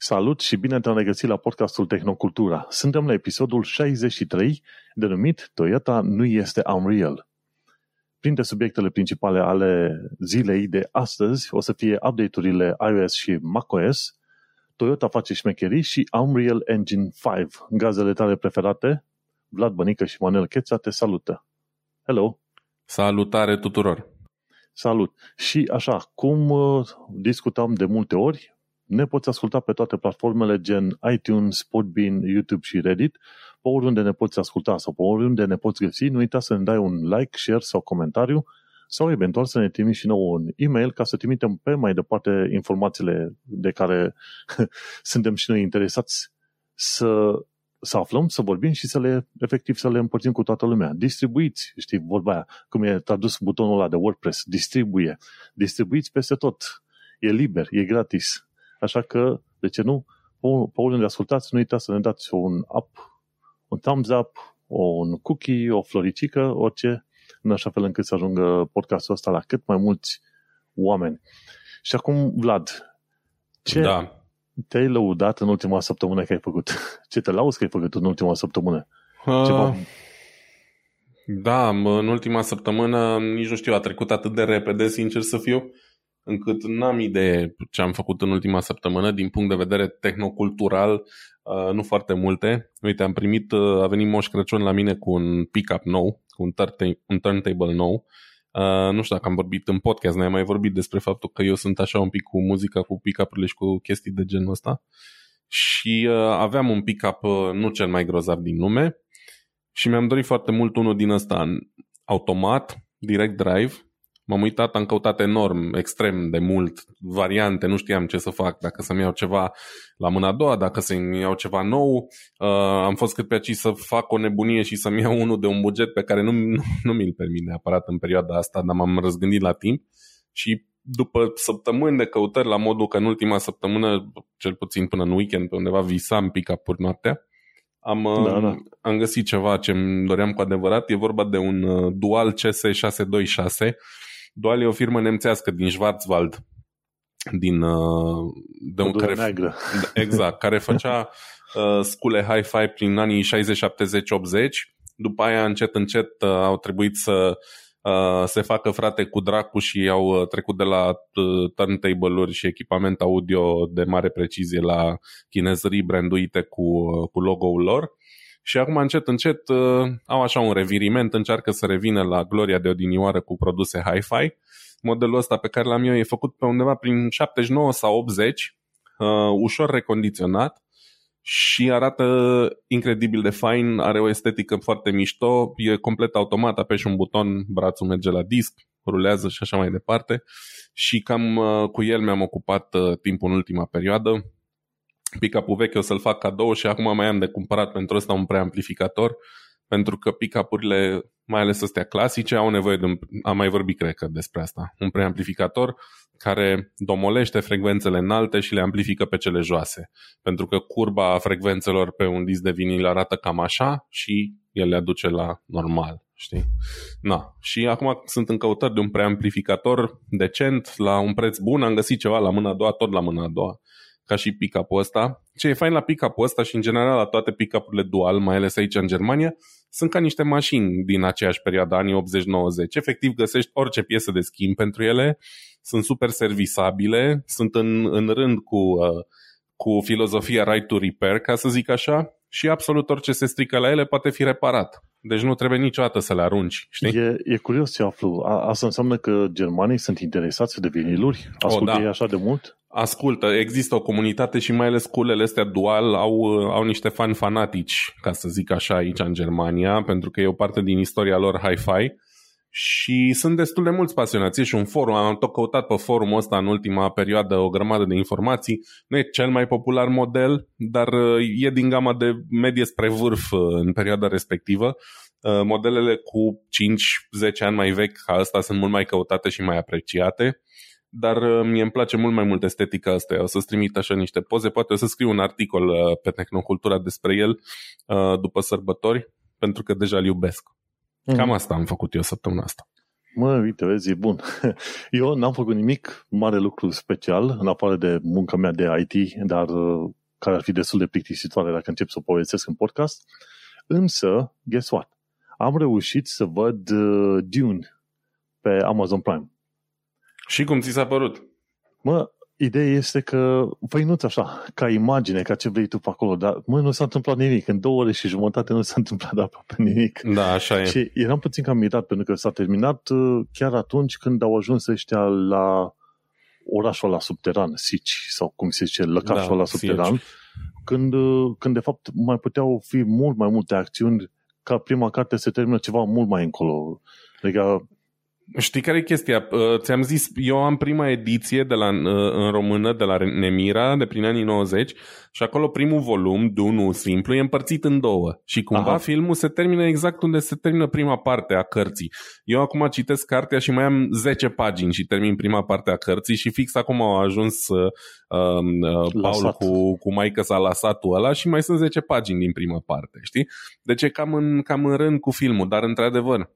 Salut și bine te-am regăsit la podcastul Tehnocultura. Suntem la episodul 63, denumit Toyota nu este Unreal. Printre subiectele principale ale zilei de astăzi o să fie update-urile iOS și macOS, Toyota face șmecherii și Unreal Engine 5. Gazele tale preferate? Vlad Bănică și Manuel Cheța te salută. Hello! Salutare tuturor! Salut! Și așa, cum uh, discutam de multe ori, ne poți asculta pe toate platformele gen iTunes, Podbean, YouTube și Reddit, pe oriunde ne poți asculta sau pe oriunde ne poți găsi, nu uita să ne dai un like, share sau comentariu sau eventual să ne trimiți și nou un e-mail ca să trimitem pe mai departe informațiile de care suntem și noi interesați să, să aflăm, să vorbim și să le, efectiv, să le împărțim cu toată lumea. Distribuiți, știi, vorba aia, cum e tradus butonul ăla de WordPress, distribuie. Distribuiți peste tot. E liber, e gratis Așa că, de ce nu, pe oriunde ascultați, nu uitați să ne dați un up, un thumbs up, un cookie, o floricică, orice, în așa fel încât să ajungă podcastul ăsta la cât mai mulți oameni. Și acum, Vlad, ce da. te-ai lăudat în ultima săptămână că ai făcut? Ce te lauzi că ai făcut în ultima săptămână? Uh, Ceva... Da, în ultima săptămână, nici nu știu, a trecut atât de repede, sincer să fiu încât n-am idee ce am făcut în ultima săptămână din punct de vedere tehnocultural, uh, nu foarte multe. Uite, am primit, uh, a venit Moș Crăciun la mine cu un pick-up nou, cu un, turntable, un turntable nou. Uh, nu știu dacă am vorbit în podcast, ne-am mai vorbit despre faptul că eu sunt așa un pic cu muzica, cu pick-up-urile și cu chestii de genul ăsta. Și uh, aveam un pick-up uh, nu cel mai grozav din lume și mi-am dorit foarte mult unul din ăsta automat, direct drive, M-am uitat, am căutat enorm, extrem de mult, variante, nu știam ce să fac, dacă să-mi iau ceva la mâna a doua, dacă să-mi iau ceva nou. Uh, am fost cât pe aici să fac o nebunie și să-mi iau unul de un buget pe care nu, nu, nu mi-l permit neapărat în perioada asta, dar m-am răzgândit la timp și după săptămâni de căutări la modul că în ultima săptămână, cel puțin până în weekend, pe undeva visam pick-up-uri noaptea, am, da, da. am găsit ceva ce îmi doream cu adevărat. E vorba de un uh, Dual CS626 Dual e o firmă nemțească din Schwarzwald, din, uh, de un care, neagră. Exact, care făcea uh, scule hi-fi prin anii 60, 70, 80. După aia, încet, încet, uh, au trebuit să uh, se facă frate cu dracu și au uh, trecut de la uh, turntable-uri și echipament audio de mare precizie la chinezării branduite cu, uh, cu logo-ul lor și acum încet, încet uh, au așa un reviriment, încearcă să revină la gloria de odinioară cu produse hi-fi. Modelul ăsta pe care l-am eu e făcut pe undeva prin 79 sau 80, uh, ușor recondiționat și arată incredibil de fain, are o estetică foarte mișto, e complet automat, apeși un buton, brațul merge la disc, rulează și așa mai departe și cam uh, cu el mi-am ocupat uh, timpul în ultima perioadă pick-up-ul vechi o să-l fac cadou și acum mai am de cumpărat pentru ăsta un preamplificator, pentru că pick-up-urile, mai ales astea clasice, au nevoie de un, am mai vorbit cred că despre asta, un preamplificator care domolește frecvențele înalte și le amplifică pe cele joase. Pentru că curba frecvențelor pe un disc de vinil arată cam așa și el le aduce la normal. Știi? Na. Și acum sunt în căutări de un preamplificator decent, la un preț bun, am găsit ceva la mâna a doua, tot la mâna a doua ca și pick-up-ul ăsta. Ce e fain la pick-up-ul ăsta și în general la toate pick-up-urile dual, mai ales aici în Germania, sunt ca niște mașini din aceeași perioadă, anii 80-90. Efectiv găsești orice piesă de schimb pentru ele, sunt super servisabile, sunt în, în rând cu, uh, cu filozofia right to repair, ca să zic așa, și absolut orice se strică la ele poate fi reparat. Deci nu trebuie niciodată să le arunci, știi? E, e curios ce aflu. A, asta înseamnă că germanii sunt interesați de viniluri? Ascultă oh, da. așa de mult? Ascultă, există o comunitate și mai ales culele astea dual au, au niște fani fanatici, ca să zic așa, aici în Germania, pentru că e o parte din istoria lor hi-fi și sunt destul de mulți pasionați. E și un forum, am tot căutat pe forumul ăsta în ultima perioadă o grămadă de informații. Nu e cel mai popular model, dar uh, e din gama de medie spre vârf uh, în perioada respectivă. Uh, modelele cu 5-10 ani mai vechi ca ăsta sunt mult mai căutate și mai apreciate dar mie îmi place mult mai mult estetica asta. O să-ți trimit așa niște poze, poate o să scriu un articol pe Tehnocultura despre el după sărbători, pentru că deja îl iubesc. Mm. Cam asta am făcut eu săptămâna asta. Mă, uite, vezi, e bun. Eu n-am făcut nimic mare lucru special, în afară de munca mea de IT, dar uh, care ar fi destul de plictisitoare dacă încep să o povestesc în podcast. Însă, guess what? Am reușit să văd uh, Dune pe Amazon Prime. Și cum ți s-a părut? Mă, Ideea este că, păi nu așa, ca imagine, ca ce vrei tu pe acolo, dar mă, nu s-a întâmplat nimic. În două ore și jumătate nu s-a întâmplat aproape nimic. Da, așa e. Și eram puțin cam mirat pentru că s-a terminat uh, chiar atunci când au ajuns ăștia la orașul la subteran, Sici, sau cum se zice, lăcașul da, la subteran, când, uh, când de fapt mai puteau fi mult mai multe acțiuni ca prima carte se termină ceva mult mai încolo. Adică Știi care e chestia? Uh, ți-am zis, eu am prima ediție de la, uh, în română de la Nemira, de prin anii 90, și acolo primul volum, Dunu simplu, e împărțit în două. Și cumva Aha. filmul se termină exact unde se termină prima parte a cărții. Eu acum citesc cartea și mai am 10 pagini și termin prima parte a cărții și fix acum au ajuns uh, uh, Paul cu, cu maică s-a lăsat ăla și mai sunt 10 pagini din prima parte, știi? Deci e cam în, cam în rând cu filmul, dar într-adevăr,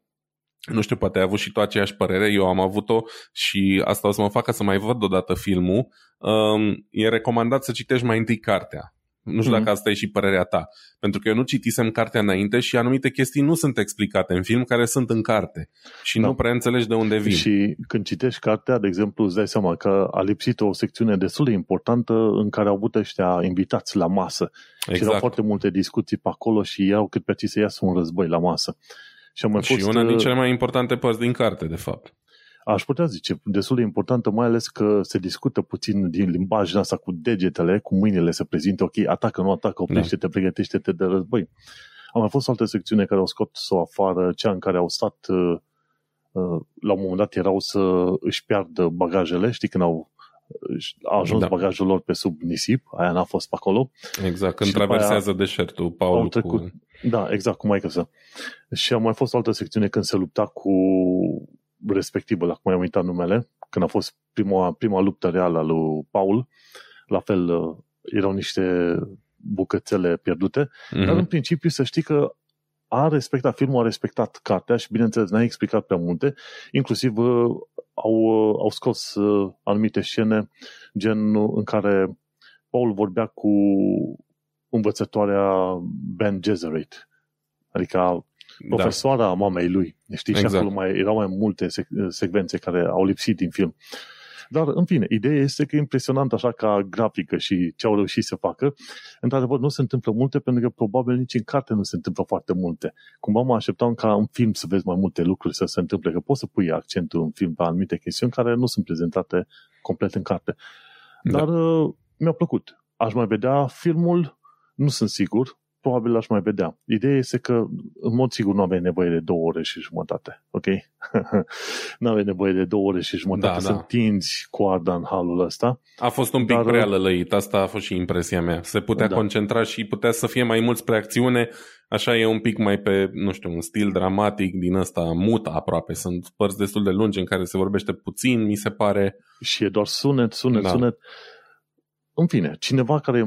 nu știu, poate ai avut și tu aceeași părere, eu am avut-o și asta o să mă facă să mai văd odată filmul. Um, e recomandat să citești mai întâi cartea. Nu știu mm-hmm. dacă asta e și părerea ta. Pentru că eu nu citisem cartea înainte și anumite chestii nu sunt explicate în film care sunt în carte. Și da. nu prea înțelegi de unde vin. Și când citești cartea, de exemplu, îți dai seama că a lipsit o secțiune destul de importantă în care au avut ăștia invitați la masă. Exact. Și erau foarte multe discuții pe acolo și erau cât pe să iasă un război la masă. Și, am și fost, una din uh, cele mai importante părți din carte, de fapt. Aș putea zice, destul de importantă, mai ales că se discută puțin din limbajul asta cu degetele, cu mâinile se prezintă, ok, atacă, nu atacă, oprește-te, da. pregătește-te de război. Am mai fost alte secțiune care au scos-o afară, cea în care au stat, uh, uh, la un moment dat erau să își piardă bagajele, știi, când au a ajuns da. bagajul lor pe sub nisip, aia n-a fost pe acolo. Exact, când și traversează aia, deșertul, Paul trecut, cu... Da, exact, cu mai să. Și a mai fost o altă secțiune când se lupta cu respectivul, acum mai am uitat numele, când a fost prima, prima luptă reală a lui Paul, la fel uh, erau niște bucățele pierdute, mm-hmm. dar în principiu să știi că a respectat, filmul a respectat cartea și bineînțeles n-a explicat prea multe, inclusiv uh, au, uh, au scos anumite scene gen în care Paul vorbea cu învățătoarea Ben Gesserit, adică profesoara da. mamei lui. Știi, exact. și acolo mai, erau mai multe sec- secvențe care au lipsit din film. Dar, în fine, ideea este că e impresionant așa ca grafică și ce au reușit să facă. Într-adevăr, nu se întâmplă multe pentru că probabil nici în carte nu se întâmplă foarte multe. Cumva mă așteptam ca în film să vezi mai multe lucruri să se întâmple, că poți să pui accentul în film pe anumite chestiuni care nu sunt prezentate complet în carte. Da. Dar da. mi-a plăcut. Aș mai vedea filmul nu sunt sigur, probabil aș mai vedea. Ideea este că, în mod sigur, nu aveai nevoie de două ore și jumătate, ok? nu aveai nevoie de două ore și jumătate da, să da. întinzi coarda în halul ăsta. A fost un pic dar... prea lălăit, asta a fost și impresia mea. Se putea da. concentra și putea să fie mai mult spre acțiune, așa e un pic mai pe, nu știu, un stil dramatic din ăsta, mut aproape. Sunt părți destul de lungi în care se vorbește puțin, mi se pare. Și e doar sunet, sunet, da. sunet în fine, cineva care e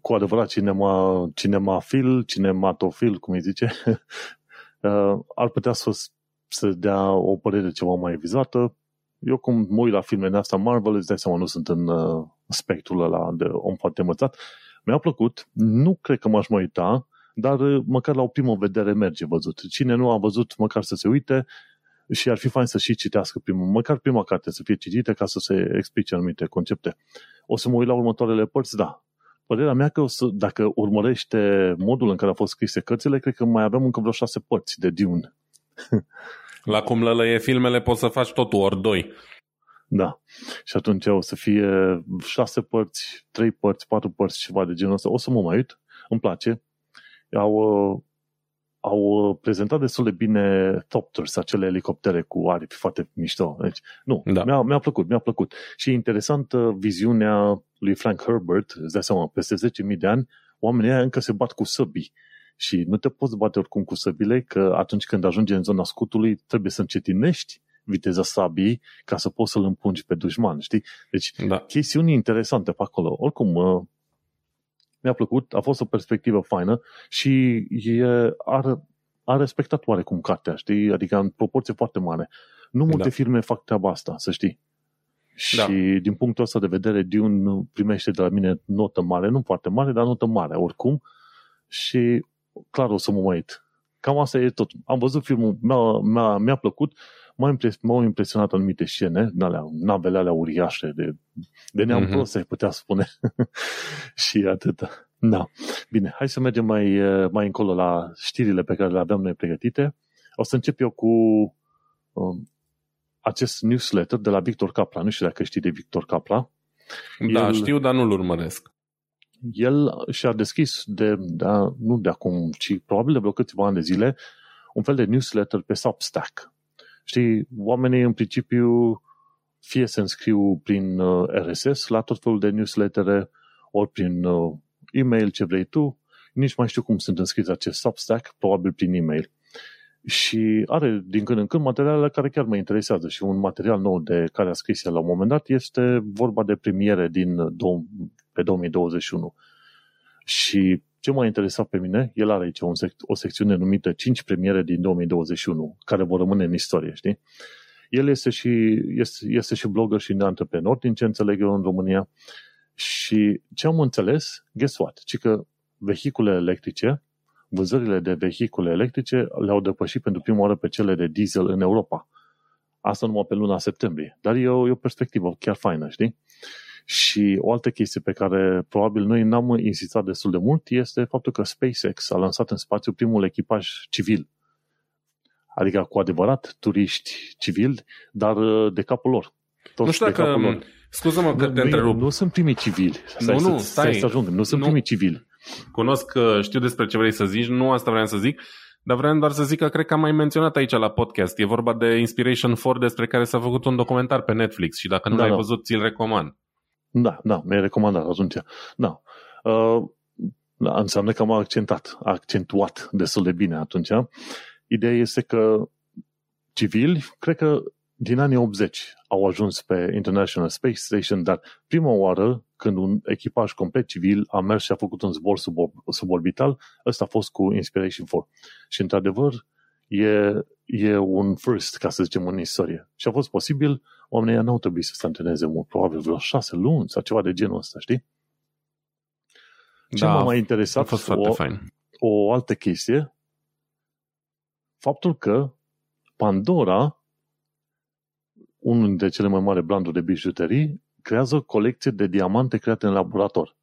cu adevărat cinema, cinemafil, cinematofil, cum îi zice, uh, ar putea să, să dea o părere ceva mai vizată. Eu cum mă uit la filmele astea Marvel, îți dai seama, nu sunt în uh, spectrul ăla de om foarte învățat. Mi-a plăcut, nu cred că m-aș mai uita, dar uh, măcar la o primă vedere merge văzut. Cine nu a văzut, măcar să se uite și ar fi fain să și citească primul, măcar prima carte să fie citită ca să se explice anumite concepte. O să mă uit la următoarele părți, da. Părerea mea că o să, dacă urmărește modul în care au fost scrise cărțile, cred că mai avem încă vreo șase părți de Dune. La cum lălăie filmele poți să faci totul ori doi. Da. Și atunci o să fie șase părți, trei părți, patru părți, ceva de genul ăsta. O să mă mai uit. Îmi place. Au, au uh, prezentat destul de bine Topters, acele elicoptere cu aripi foarte mișto. Deci, nu, da. mi-a, mi-a plăcut, mi-a plăcut. Și e interesantă viziunea lui Frank Herbert, îți dai seama, peste 10.000 de ani, oamenii ăia încă se bat cu săbii. Și nu te poți bate oricum cu săbile, că atunci când ajungi în zona scutului, trebuie să încetinești viteza sabii ca să poți să-l împungi pe dușman, știi? Deci, da. chestiuni interesante pe acolo. Oricum, uh, mi-a plăcut, a fost o perspectivă faină și e, are, a respectat oarecum cartea, știi? Adică în proporție foarte mare. Nu multe da. firme fac treaba asta, să știi. Da. Și din punctul ăsta de vedere, Dune primește de la mine notă mare, nu foarte mare, dar notă mare, oricum. Și clar o să mă mai uit. Cam asta e tot. Am văzut filmul, mi-a, mi-a, mi-a plăcut, m-au, impres, m-au impresionat anumite scene, alea, navele alea uriașe, de, de neam mm-hmm. prost, ai putea spune. și atât. Da. Bine, hai să mergem mai, mai încolo la știrile pe care le aveam noi pregătite. O să încep eu cu um, acest newsletter de la Victor Capra. Nu știu dacă știi de Victor Capra. Da, El, știu, dar nu-l urmăresc. El și-a deschis de, da, nu de acum, ci probabil de vreo câțiva ani de zile, un fel de newsletter pe Substack. Știi, oamenii în principiu fie se înscriu prin uh, RSS la tot felul de newslettere, ori prin uh, e-mail, ce vrei tu, nici mai știu cum sunt înscriți acest Substack, probabil prin e-mail. Și are din când în când materiale care chiar mă interesează și un material nou de care a scris el la un moment dat este vorba de premiere din pe 2021. Și ce m-a interesat pe mine, el are aici un sec- o secțiune numită 5 premiere din 2021, care vor rămâne în istorie, știi? El este și, este, este și blogger și antreprenor, din ce înțeleg eu în România. Și ce am înțeles, guess what? Ci că vehicule electrice, vânzările de vehicule electrice le-au depășit pentru prima oară pe cele de diesel în Europa. Asta numai pe luna septembrie. Dar e o, e o perspectivă chiar faină, știi? Și o altă chestie pe care probabil noi n-am insistat destul de mult este faptul că SpaceX a lansat în spațiu primul echipaj civil. Adică cu adevărat turiști civili, dar uh, de capul lor. Toți nu știu dacă... Scuză-mă că te întrerup. Nu sunt primii civili. Stai nu, nu, să, stai. să ajung. Nu sunt nu. primii civili. Cunosc că știu despre ce vrei să zici, nu asta vreau să zic, dar vreau doar să zic că cred că am mai menționat aici la podcast. E vorba de Inspiration 4 despre care s-a făcut un documentar pe Netflix și dacă nu da, l-ai da. văzut, ți-l recomand. Da, da, mi-ai recomandat atunci. Da. Uh, da, înseamnă că am accentat, accentuat destul de bine atunci. Ideea este că civili, cred că din anii 80 au ajuns pe International Space Station, dar prima oară când un echipaj complet civil a mers și a făcut un zbor suborbital, ăsta a fost cu Inspiration 4. Și într-adevăr e, e un first, ca să zicem, în istorie. Și a fost posibil, oamenii nu au trebuit să se antreneze mult, probabil vreo șase luni sau ceva de genul ăsta, știi? Ce da, m-a mai interesat, a fost o, fain. o altă chestie, faptul că Pandora unul dintre cele mai mari branduri de bijuterii, creează o colecție de diamante create în laborator.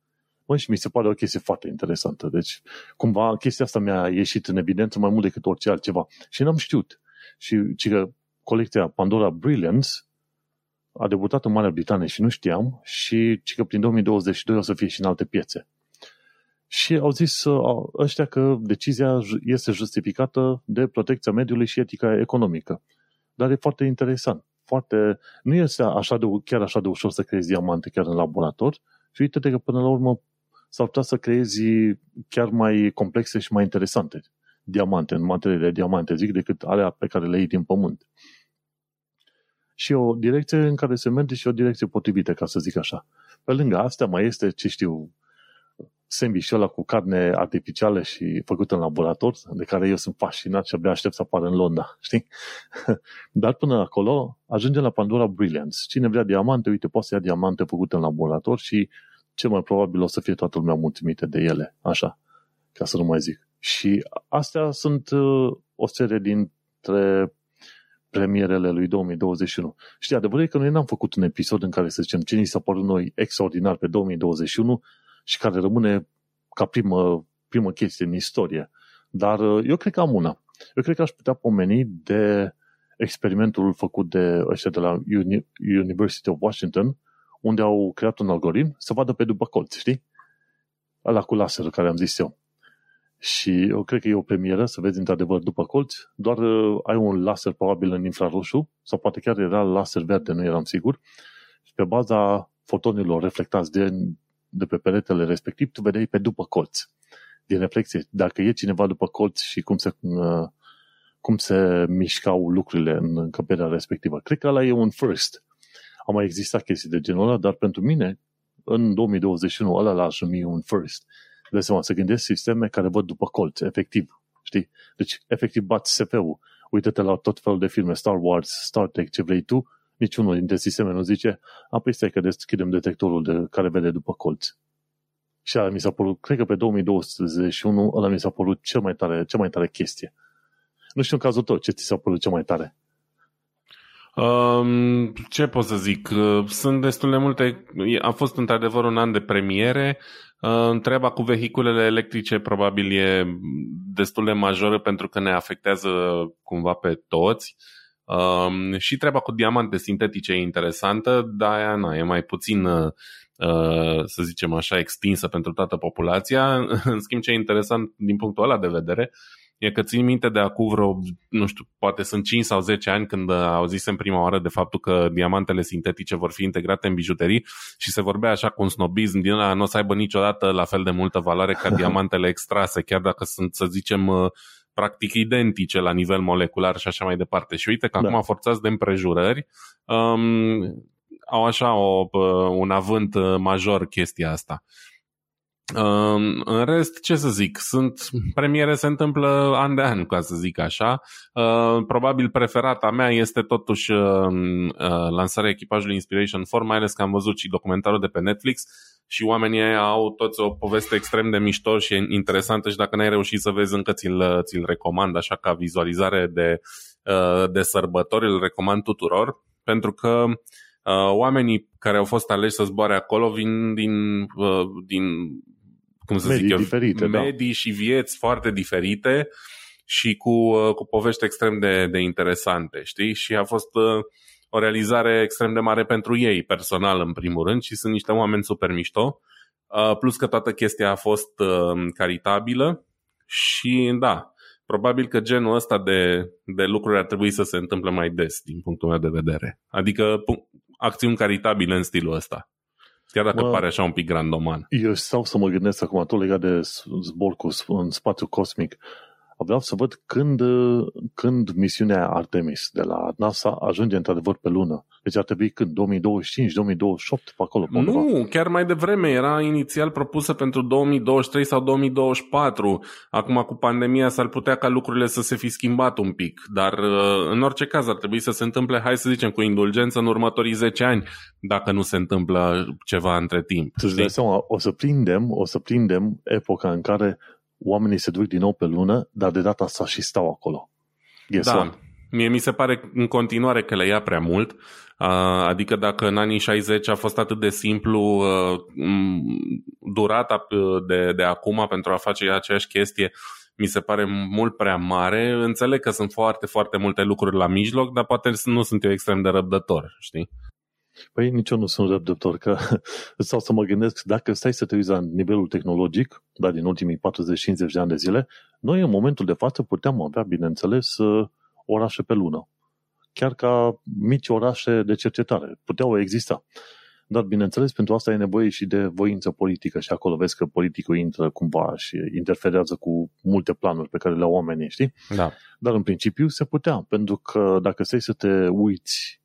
Mă, și mi se pare o chestie foarte interesantă. Deci, cumva, chestia asta mi-a ieșit în evidență mai mult decât orice altceva. Și n-am știut. Și ci că colecția Pandora Brilliance a debutat în Marea Britanie și nu știam și ci că prin 2022 o să fie și în alte piețe. Și au zis uh, ăștia că decizia este justificată de protecția mediului și etica economică. Dar e foarte interesant foarte, nu este așa de, chiar așa de ușor să creezi diamante chiar în laborator și uite că până la urmă s-ar putea să creezi chiar mai complexe și mai interesante diamante, în materie de diamante, zic, decât alea pe care le iei din pământ. Și o direcție în care se merge și o direcție potrivită, ca să zic așa. Pe lângă astea mai este, ce știu, sandwich ăla cu carne artificială și făcută în laborator, de care eu sunt fascinat și abia aștept să apară în Londra, știi? Dar până acolo ajungem la Pandora Brilliance. Cine vrea diamante, uite, poate să ia diamante făcute în laborator și cel mai probabil o să fie toată lumea mulțumită de ele, așa, ca să nu mai zic. Și astea sunt uh, o serie dintre premierele lui 2021. Știi, adevărul e că noi n-am făcut un episod în care să zicem ce ni s-a părut noi extraordinar pe 2021 și care rămâne ca primă, primă chestie în istorie. Dar uh, eu cred că am una. Eu cred că aș putea pomeni de experimentul făcut de ăștia de la University of Washington, unde au creat un algoritm să vadă pe după colț, știi? Ăla cu laserul care am zis eu. Și eu cred că e o premieră să vezi într-adevăr după colț, doar uh, ai un laser probabil în infraroșu, sau poate chiar era laser verde, nu eram sigur, și pe baza fotonilor reflectați de de pe peretele respectiv, tu vedeai pe după colț, din reflexie. Dacă e cineva după colț și cum se, uh, cum se mișcau lucrurile în încăperea respectivă. Cred că ăla e un first. Au mai existat chestii de genul ăla, dar pentru mine, în 2021, ăla l-aș numi un first. De seama, să gândesc sisteme care văd după colț, efectiv. Știi? Deci, efectiv, bați SF-ul. Uită-te la tot felul de filme, Star Wars, Star Trek, ce vrei tu, niciunul dintre sisteme nu zice, a, păi stai că deschidem detectorul de care vede după colț. Și ăla mi s-a părut, cred că pe 2021, ăla mi s-a părut cel mai tare, cea mai tare chestie. Nu știu în cazul tău, ce ți s-a părut cel mai tare? Um, ce pot să zic? Sunt destul de multe. A fost într-adevăr un an de premiere. Uh, treaba cu vehiculele electrice probabil e destul de majoră pentru că ne afectează cumva pe toți. Um, și treaba cu diamante sintetice e interesantă, dar aia na, e mai puțin, uh, să zicem așa, extinsă pentru toată populația. În schimb, ce e interesant din punctul ăla de vedere e că țin minte de acum vreo, nu știu, poate sunt 5 sau 10 ani când auzisem prima oară de faptul că diamantele sintetice vor fi integrate în bijuterii și se vorbea așa cu un snobism din ăla, nu o să aibă niciodată la fel de multă valoare ca diamantele extrase, chiar dacă sunt, să zicem, uh, practic identice la nivel molecular și așa mai departe. Și uite că da. acum forțați de împrejurări um, au așa o, uh, un avânt uh, major chestia asta. În rest, ce să zic, sunt premiere se întâmplă an de an, ca să zic așa. Probabil preferata mea este totuși lansarea echipajului Inspiration 4, mai ales că am văzut și documentarul de pe Netflix și oamenii au toți o poveste extrem de mișto și interesantă și dacă n-ai reușit să vezi încă ți-l, ți-l recomand așa ca vizualizare de, de sărbători, îl recomand tuturor pentru că oamenii care au fost aleși să zboare acolo vin din, din cum să medii zic eu, diferite, da. medii da. și vieți foarte diferite și cu, uh, cu povești extrem de, de interesante, știi? Și a fost uh, o realizare extrem de mare pentru ei, personal în primul rând, și sunt niște oameni super mișto. Uh, plus că toată chestia a fost caritabilă și da, probabil că genul ăsta de, de lucruri ar trebui să se întâmple mai des din punctul meu de vedere. Adică acțiuni caritabile în stilul ăsta. Chiar dacă mă, pare așa un pic randoman. Eu stau să mă gândesc acum tot legat de zbor cu, în spațiu cosmic. Vreau să văd când, când misiunea Artemis de la NASA ajunge într-adevăr pe lună. Deci ar trebui când? 2025, 2028, pe acolo? Pe nu, chiar mai devreme. Era inițial propusă pentru 2023 sau 2024. Acum cu pandemia s-ar putea ca lucrurile să se fi schimbat un pic. Dar uh, în orice caz ar trebui să se întâmple, hai să zicem, cu indulgență în următorii 10 ani, dacă nu se întâmplă ceva între timp. Tu dai seama, o să prindem, o să prindem epoca în care oamenii se duc din nou pe lună, dar de data asta și stau acolo. Guess da. What? Mie mi se pare în continuare că le ia prea mult. Adică dacă în anii 60 a fost atât de simplu durata de, de acum pentru a face aceeași chestie, mi se pare mult prea mare. Înțeleg că sunt foarte, foarte multe lucruri la mijloc, dar poate nu sunt eu extrem de răbdător, știi? Păi nici eu nu sunt răbdător, că sau să mă gândesc, dacă stai să te uiți la nivelul tehnologic, da, din ultimii 40-50 de ani de zile, noi în momentul de față puteam avea, bineînțeles, orașe pe lună. Chiar ca mici orașe de cercetare. Puteau exista. Dar, bineînțeles, pentru asta e nevoie și de voință politică și acolo vezi că politicul intră cumva și interferează cu multe planuri pe care le au oamenii, știi? Da. Dar, în principiu, se putea, pentru că dacă stai să te uiți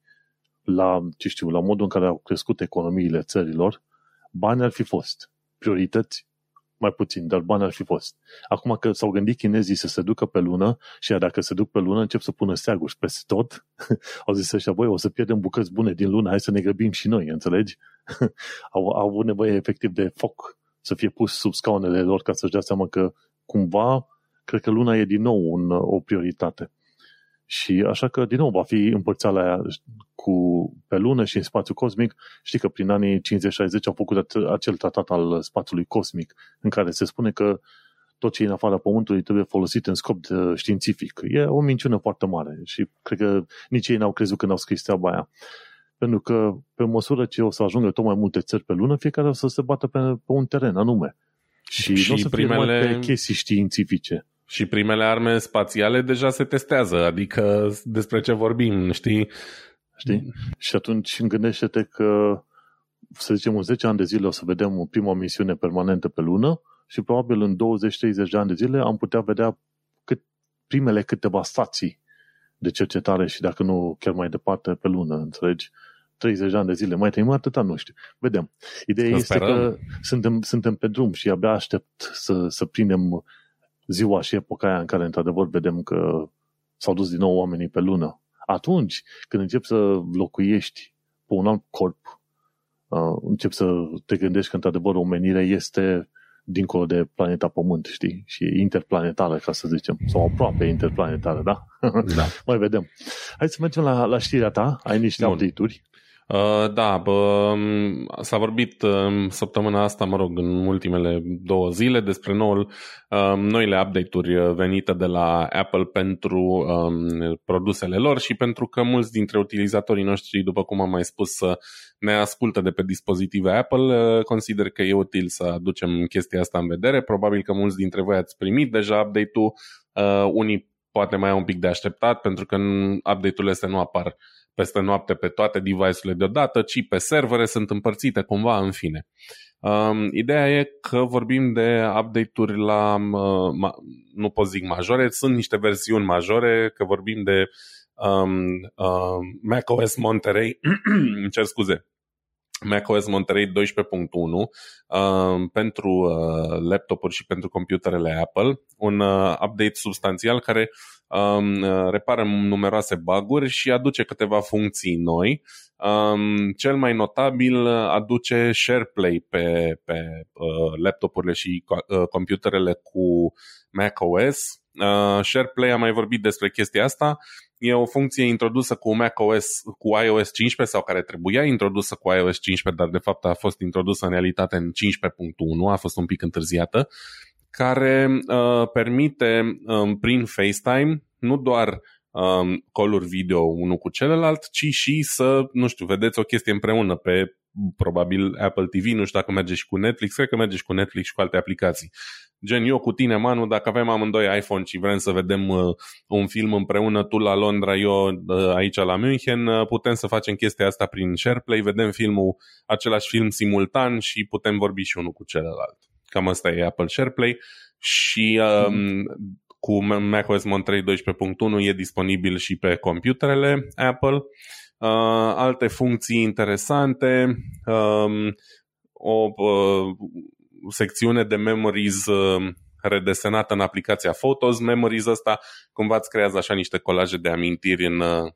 la, ce știu, la modul în care au crescut economiile țărilor, bani ar fi fost. Priorități mai puțin, dar bani ar fi fost. Acum că s-au gândit chinezii să se ducă pe lună și dacă se duc pe lună încep să pună steaguri peste tot, au zis așa, voi o să pierdem bucăți bune din lună, hai să ne grăbim și noi, înțelegi? au, au avut nevoie efectiv de foc să fie pus sub scaunele lor ca să-și dea seama că cumva, cred că luna e din nou un, o prioritate. Și așa că, din nou, va fi împărțeala cu, pe lună și în spațiu cosmic. Știi că prin anii 50-60 au făcut acel tratat al spațiului cosmic, în care se spune că tot ce e în afara Pământului trebuie folosit în scop de științific. E o minciună foarte mare și cred că nici ei n-au crezut când au scris treaba aia. Pentru că pe măsură ce o să ajungă tot mai multe țări pe lună, fiecare o să se bată pe, pe un teren anume. Și, și nu o să primele... fie pe chestii științifice. Și primele arme spațiale deja se testează, adică despre ce vorbim, știi? Știi? Și atunci gândește-te că, să zicem, în 10 ani de zile o să vedem prima misiune permanentă pe lună și probabil în 20-30 de ani de zile am putea vedea cât, primele câteva stații de cercetare și dacă nu chiar mai departe pe lună, înțelegi? 30 de ani de zile, mai trăim atâta, nu știu. Vedem. Ideea să este sperăm. că suntem, suntem pe drum și abia aștept să, să prindem ziua și epoca aia în care, într-adevăr, vedem că s-au dus din nou oamenii pe lună. Atunci, când începi să locuiești pe un alt corp, uh, începi să te gândești că, într-adevăr, omenirea este dincolo de planeta Pământ, știi? Și interplanetară, ca să zicem. Sau aproape interplanetară, da? Da. Mai vedem. Hai să mergem la, la știrea ta. Ai niște Bun. update-uri. Uh, da, bă, s-a vorbit uh, săptămâna asta, mă rog, în ultimele două zile despre noul, uh, noile update-uri venite de la Apple pentru um, produsele lor și pentru că mulți dintre utilizatorii noștri, după cum am mai spus, ne ascultă de pe dispozitive Apple, consider că e util să aducem chestia asta în vedere. Probabil că mulți dintre voi ați primit deja update-ul, unii poate mai au un pic de așteptat pentru că update-urile astea nu apar peste noapte pe toate device-urile deodată, ci pe servere sunt împărțite cumva în fine. Um, ideea e că vorbim de update-uri la, uh, ma, nu pot zic majore, sunt niște versiuni majore, că vorbim de um, uh, macOS Monterey, îmi cer scuze, macOS Monterey 12.1 uh, pentru uh, laptopuri și pentru computerele Apple, un uh, update substanțial care um, repară numeroase baguri și aduce câteva funcții noi. Um, cel mai notabil aduce SharePlay pe, pe uh, laptopurile și uh, computerele cu macOS. Uh, SharePlay am mai vorbit despre chestia asta. E o funcție introdusă cu macOS, cu iOS 15 sau care trebuia introdusă cu iOS 15, dar de fapt a fost introdusă în realitate în 15.1, a fost un pic întârziată care uh, permite um, prin FaceTime nu doar um, call video unul cu celălalt, ci și să, nu știu, vedeți o chestie împreună pe probabil Apple TV, nu știu dacă merge și cu Netflix, cred că merge și cu Netflix și cu alte aplicații. Gen, eu cu tine, Manu, dacă avem amândoi iPhone și vrem să vedem uh, un film împreună, tu la Londra, eu uh, aici la München, uh, putem să facem chestia asta prin SharePlay, vedem filmul, același film simultan și putem vorbi și unul cu celălalt. Cam asta e Apple SharePlay și um, mm. Cu macOS Monterey 12.1 e disponibil și pe computerele Apple. Uh, alte funcții interesante, um, o uh, secțiune de memories uh, redesenată în aplicația Photos. Memories asta cumva îți creează așa niște colaje de amintiri în, uh,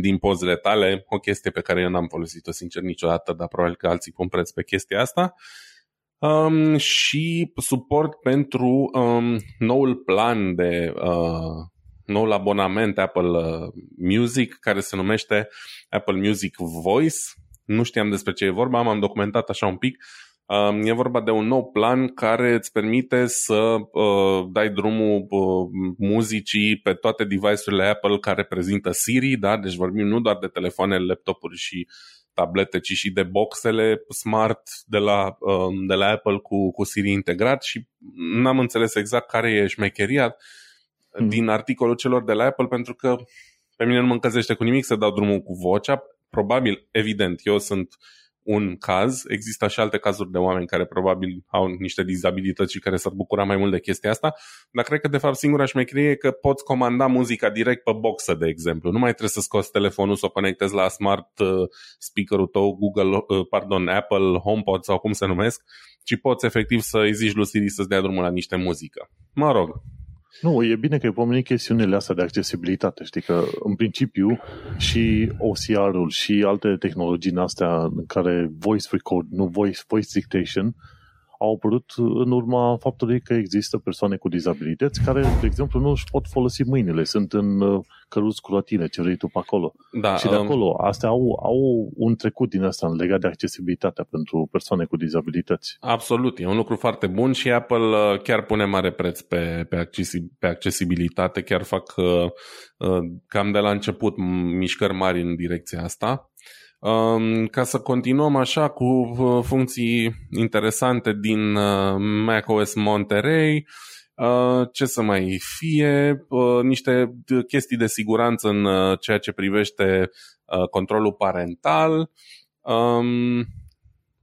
din pozele tale, o chestie pe care eu n-am folosit-o sincer niciodată, dar probabil că alții pun preț pe chestia asta. Uh, um, și suport pentru um, noul plan de uh, noul abonament Apple uh, Music care se numește Apple Music Voice. Nu știam despre ce e vorba, m-am documentat așa un pic. Um, e vorba de un nou plan care îți permite să uh, dai drumul uh, muzicii pe toate device-urile Apple care prezintă Siri, da? deci vorbim nu doar de telefoane, laptopuri și tablete, ci și de boxele smart de la, um, de la Apple cu, cu Siri integrat și n-am înțeles exact care e șmecheria mm. din articolul celor de la Apple pentru că pe mine nu mă încălzește cu nimic să dau drumul cu vocea. Probabil, evident, eu sunt un caz. Există și alte cazuri de oameni care probabil au niște dizabilități și care s-ar bucura mai mult de chestia asta, dar cred că de fapt singura șmecherie e că poți comanda muzica direct pe boxă, de exemplu. Nu mai trebuie să scoți telefonul, să o conectezi la smart uh, speaker-ul tău, Google, uh, pardon, Apple HomePod sau cum se numesc, ci poți efectiv să îi zici lui Siri să-ți dea drumul la niște muzică. Mă rog, nu, e bine că ai pomenit chestiunile astea de accesibilitate. Știi că, în principiu, și OCR-ul și alte tehnologii în astea în care voice record, nu voice, voice dictation, au apărut în urma faptului că există persoane cu dizabilități care, de exemplu, nu își pot folosi mâinile, sunt în uh, căruți cu latine, ce vrei tu pe acolo. Da, și de um, acolo, astea au, au un trecut din asta legat de accesibilitatea pentru persoane cu dizabilități. Absolut, e un lucru foarte bun și Apple uh, chiar pune mare preț pe, pe, accesi- pe accesibilitate, chiar fac uh, uh, cam de la început mișcări mari în direcția asta. Um, ca să continuăm așa cu uh, funcții interesante din uh, macOS Monterey, uh, ce să mai fie, niște chestii de siguranță în ceea ce privește controlul parental um,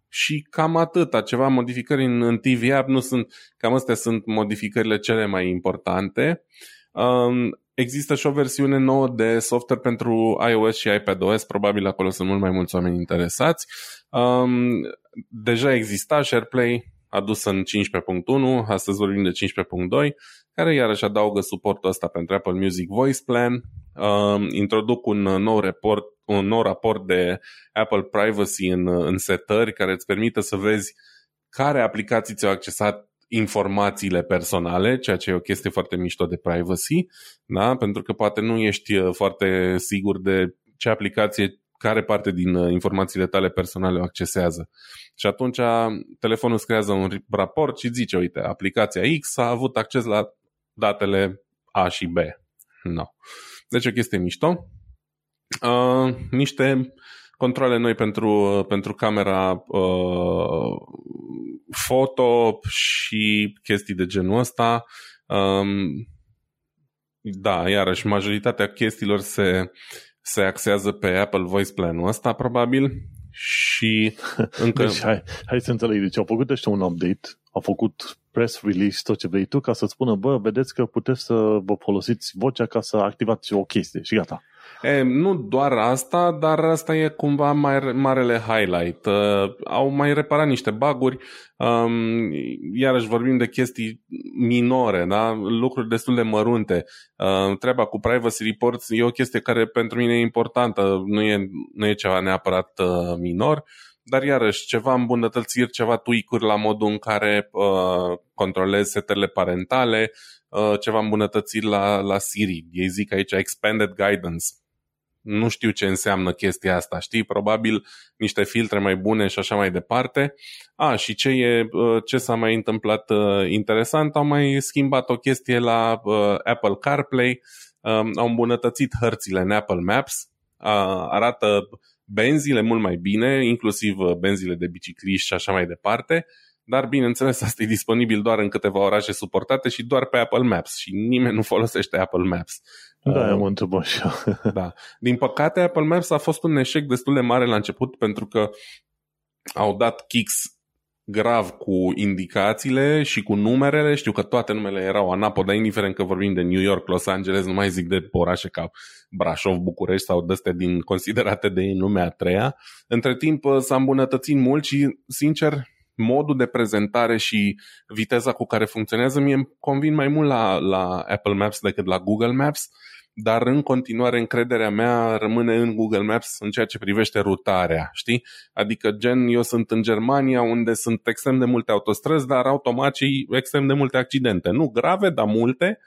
și cam atâta, ceva modificări în, în TV App, nu sunt, cam astea sunt modificările cele mai importante. Um, Există și o versiune nouă de software pentru iOS și iPadOS, probabil acolo sunt mult mai mulți oameni interesați. Um, deja exista SharePlay, adusă în 15.1, astăzi vorbim de 15.2, care iarăși adaugă suportul ăsta pentru Apple Music Voice Plan, uh, introduc un nou, report, un nou raport de Apple Privacy în, în setări care îți permite să vezi care aplicații ți-au accesat informațiile personale, ceea ce e o chestie foarte mișto de privacy, da? pentru că poate nu ești uh, foarte sigur de ce aplicație care parte din uh, informațiile tale personale o accesează. Și atunci telefonul îți creează un raport și zice, uite, aplicația X a avut acces la datele A și B. No. Deci o chestie mișto. Uh, niște controle noi pentru, pentru camera uh, foto și chestii de genul ăsta. Um, da, iarăși, majoritatea chestiilor se, se axează pe Apple Voice Plan-ul ăsta, probabil, și încă... Deci, hai, hai să înțeleg. Deci au făcut ăștia un update, au făcut press release, tot ce vrei tu, ca să spună, bă, vedeți că puteți să vă folosiți vocea ca să activați o chestie și gata. E, nu doar asta, dar asta e cumva mai, marele highlight. Uh, au mai reparat niște baguri, um, iarăși vorbim de chestii minore, da? lucruri destul de mărunte. Uh, treaba cu privacy reports e o chestie care pentru mine e importantă, nu e, nu e ceva neapărat uh, minor, dar iarăși ceva îmbunătățiri, ceva tweak la modul în care uh, controlezi setele parentale, uh, ceva îmbunătățiri la, la Siri. Ei zic aici expanded guidance nu știu ce înseamnă chestia asta, știi? Probabil niște filtre mai bune și așa mai departe. A, și ce, e, uh, ce s-a mai întâmplat uh, interesant, au mai schimbat o chestie la uh, Apple CarPlay, um, au îmbunătățit hărțile în Apple Maps, arată benzile mult mai bine, inclusiv benzile de bicicliști și așa mai departe, dar bineînțeles asta e disponibil doar în câteva orașe suportate și doar pe Apple Maps și nimeni nu folosește Apple Maps. Da, am întrebat și Da. Din păcate, Apple Maps a fost un eșec destul de mare la început pentru că au dat kicks grav cu indicațiile și cu numerele. Știu că toate numele erau anapo, dar indiferent că vorbim de New York, Los Angeles, nu mai zic de orașe ca Brașov, București sau de din considerate de în lumea a treia. Între timp s-a îmbunătățit mult și, sincer, modul de prezentare și viteza cu care funcționează mie îmi convin mai mult la, la Apple Maps decât la Google Maps dar în continuare încrederea mea rămâne în Google Maps în ceea ce privește rutarea, știi? Adică gen, eu sunt în Germania unde sunt extrem de multe autostrăzi, dar automat și extrem de multe accidente. Nu grave, dar multe.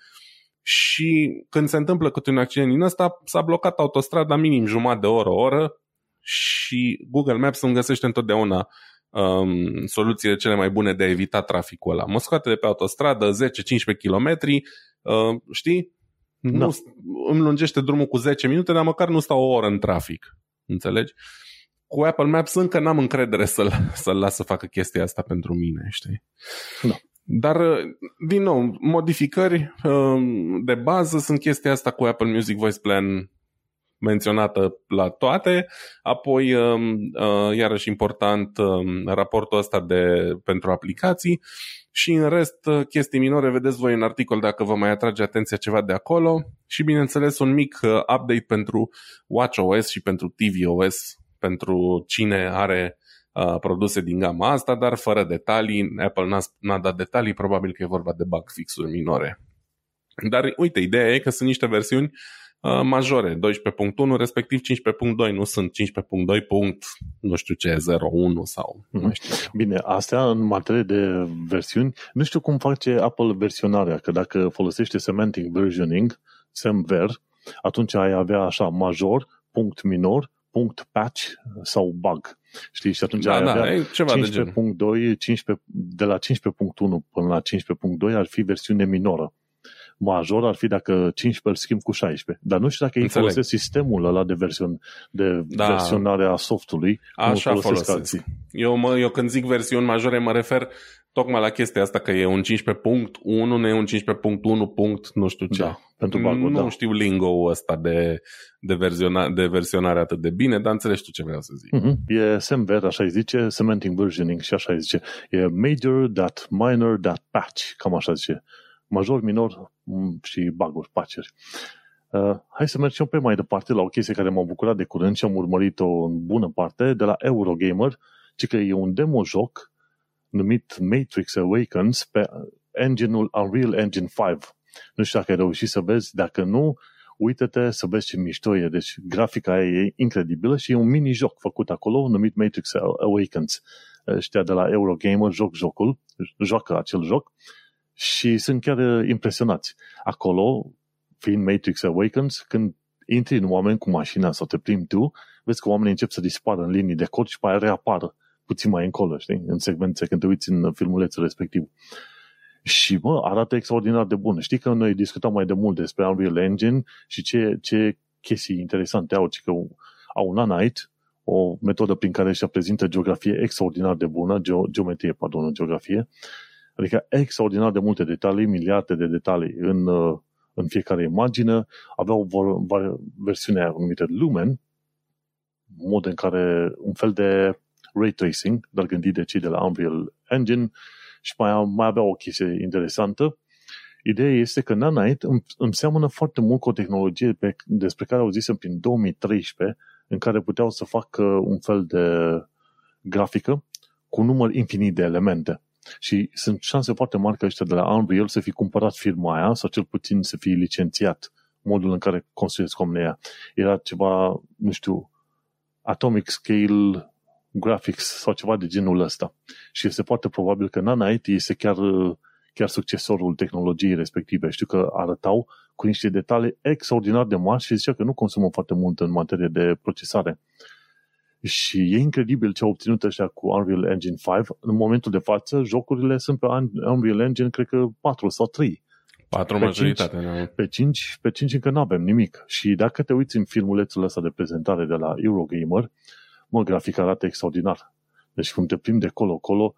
Și când se întâmplă câte un accident din ăsta, s-a blocat autostrada minim jumătate de oră, o oră și Google Maps îmi găsește întotdeauna um, soluțiile cele mai bune de a evita traficul ăla. Mă scoate de pe autostradă 10-15 km, uh, știi? Da. Nu, îmi lungește drumul cu 10 minute, dar măcar nu stau o oră în trafic. Înțelegi? Cu Apple Maps încă n-am încredere să-l, să-l las să facă chestia asta pentru mine, știi? Da. Dar, din nou, modificări um, de bază sunt chestia asta cu Apple Music Voice Plan menționată la toate, apoi um, uh, iarăși important um, raportul ăsta de, pentru aplicații. Și în rest uh, chestii minore vedeți voi în articol dacă vă mai atrage atenția ceva de acolo. Și bineînțeles un mic uh, update pentru WatchOS și pentru tvOS pentru cine are uh, produse din gama asta, dar fără detalii, Apple n-a, n-a dat detalii, probabil că e vorba de bug fixuri minore. Dar uite, ideea e că sunt niște versiuni Uh, majore, 12.1, respectiv 15.2, nu sunt 15.2 punct, nu știu ce, 01 sau nu mhm. știu. Bine, astea în materie de versiuni, nu știu cum face Apple versionarea, că dacă folosește semantic versioning, semver, atunci ai avea așa major, punct minor, punct patch sau bug. Știi? Și atunci da, ai da, avea ceva 15.2, de, 15, de la 15.1 până la 15.2 ar fi versiune minoră major ar fi dacă 15 îl schimb cu 16. Dar nu știu dacă ei folosesc sistemul ăla de, version, de da. versionare a softului. Așa folosesc. Alții. Eu, mă, eu când zic versiuni majore mă refer tocmai la chestia asta că e un 15.1, nu e un 15.1 punct nu știu ce. Da, pentru bug Nu da. știu lingo ăsta de, de, versiona, de versionare atât de bine, dar înțelegi tu ce vreau să zic. Mm-hmm. E SEMVER, așa îi zice, Semantic Versioning și așa îi zice. E major, that minor, that patch, cam așa zice major, minor mm, și baguri, paceri. Uh, hai să mergem pe mai departe la o chestie care m-a bucurat de curând și am urmărit-o în bună parte de la Eurogamer, ci că e un demo joc numit Matrix Awakens pe engine-ul Unreal Engine 5. Nu știu dacă ai reușit să vezi, dacă nu, uită-te să vezi ce mișto e. Deci grafica aia e incredibilă și e un mini-joc făcut acolo numit Matrix Awakens. Ăștia de la Eurogamer joc jocul, joacă acel joc și sunt chiar impresionați. Acolo, fiind Matrix Awakens, când intri în oameni cu mașina sau te plimbi tu, vezi că oamenii încep să dispară în linii de cod și pe aia reapară puțin mai încolo, știi? În segmente când te uiți în filmulețul respectiv. Și, mă, arată extraordinar de bun. Știi că noi discutam mai de mult despre Unreal Engine și ce, ce chestii interesante au, ci că au un Nanite, o metodă prin care își prezintă geografie extraordinar de bună, ge- geometrie, pardon, geografie, adică extraordinar de multe detalii, miliarde de detalii în, în fiecare imagine, aveau versiunea numită Lumen, mod în care un fel de ray tracing, dar gândit de cei de la Unreal Engine, și mai, mai avea o chestie interesantă. Ideea este că Nanite îmi, îmi seamănă foarte mult cu o tehnologie pe, despre care au zis prin 2013, în care puteau să facă un fel de grafică cu un număr infinit de elemente. Și sunt șanse foarte mari că ăștia de la Unreal să fi cumpărat firma aia sau cel puțin să fie licențiat modul în care construiesc oamenii Era ceva, nu știu, Atomic Scale graphics sau ceva de genul ăsta. Și este foarte probabil că Nanite este chiar, chiar succesorul tehnologiei respective. Știu că arătau cu niște detalii extraordinar de mari și zicea că nu consumă foarte mult în materie de procesare. Și e incredibil ce au obținut ăștia cu Unreal Engine 5. În momentul de față, jocurile sunt pe Unreal Engine, cred că 4 sau 3. 4 majoritate, 5, Pe 5, pe 5 încă nu avem nimic. Și dacă te uiți în filmulețul ăsta de prezentare de la Eurogamer, mă, grafica arată extraordinar. Deci când te plimbi de colo-colo,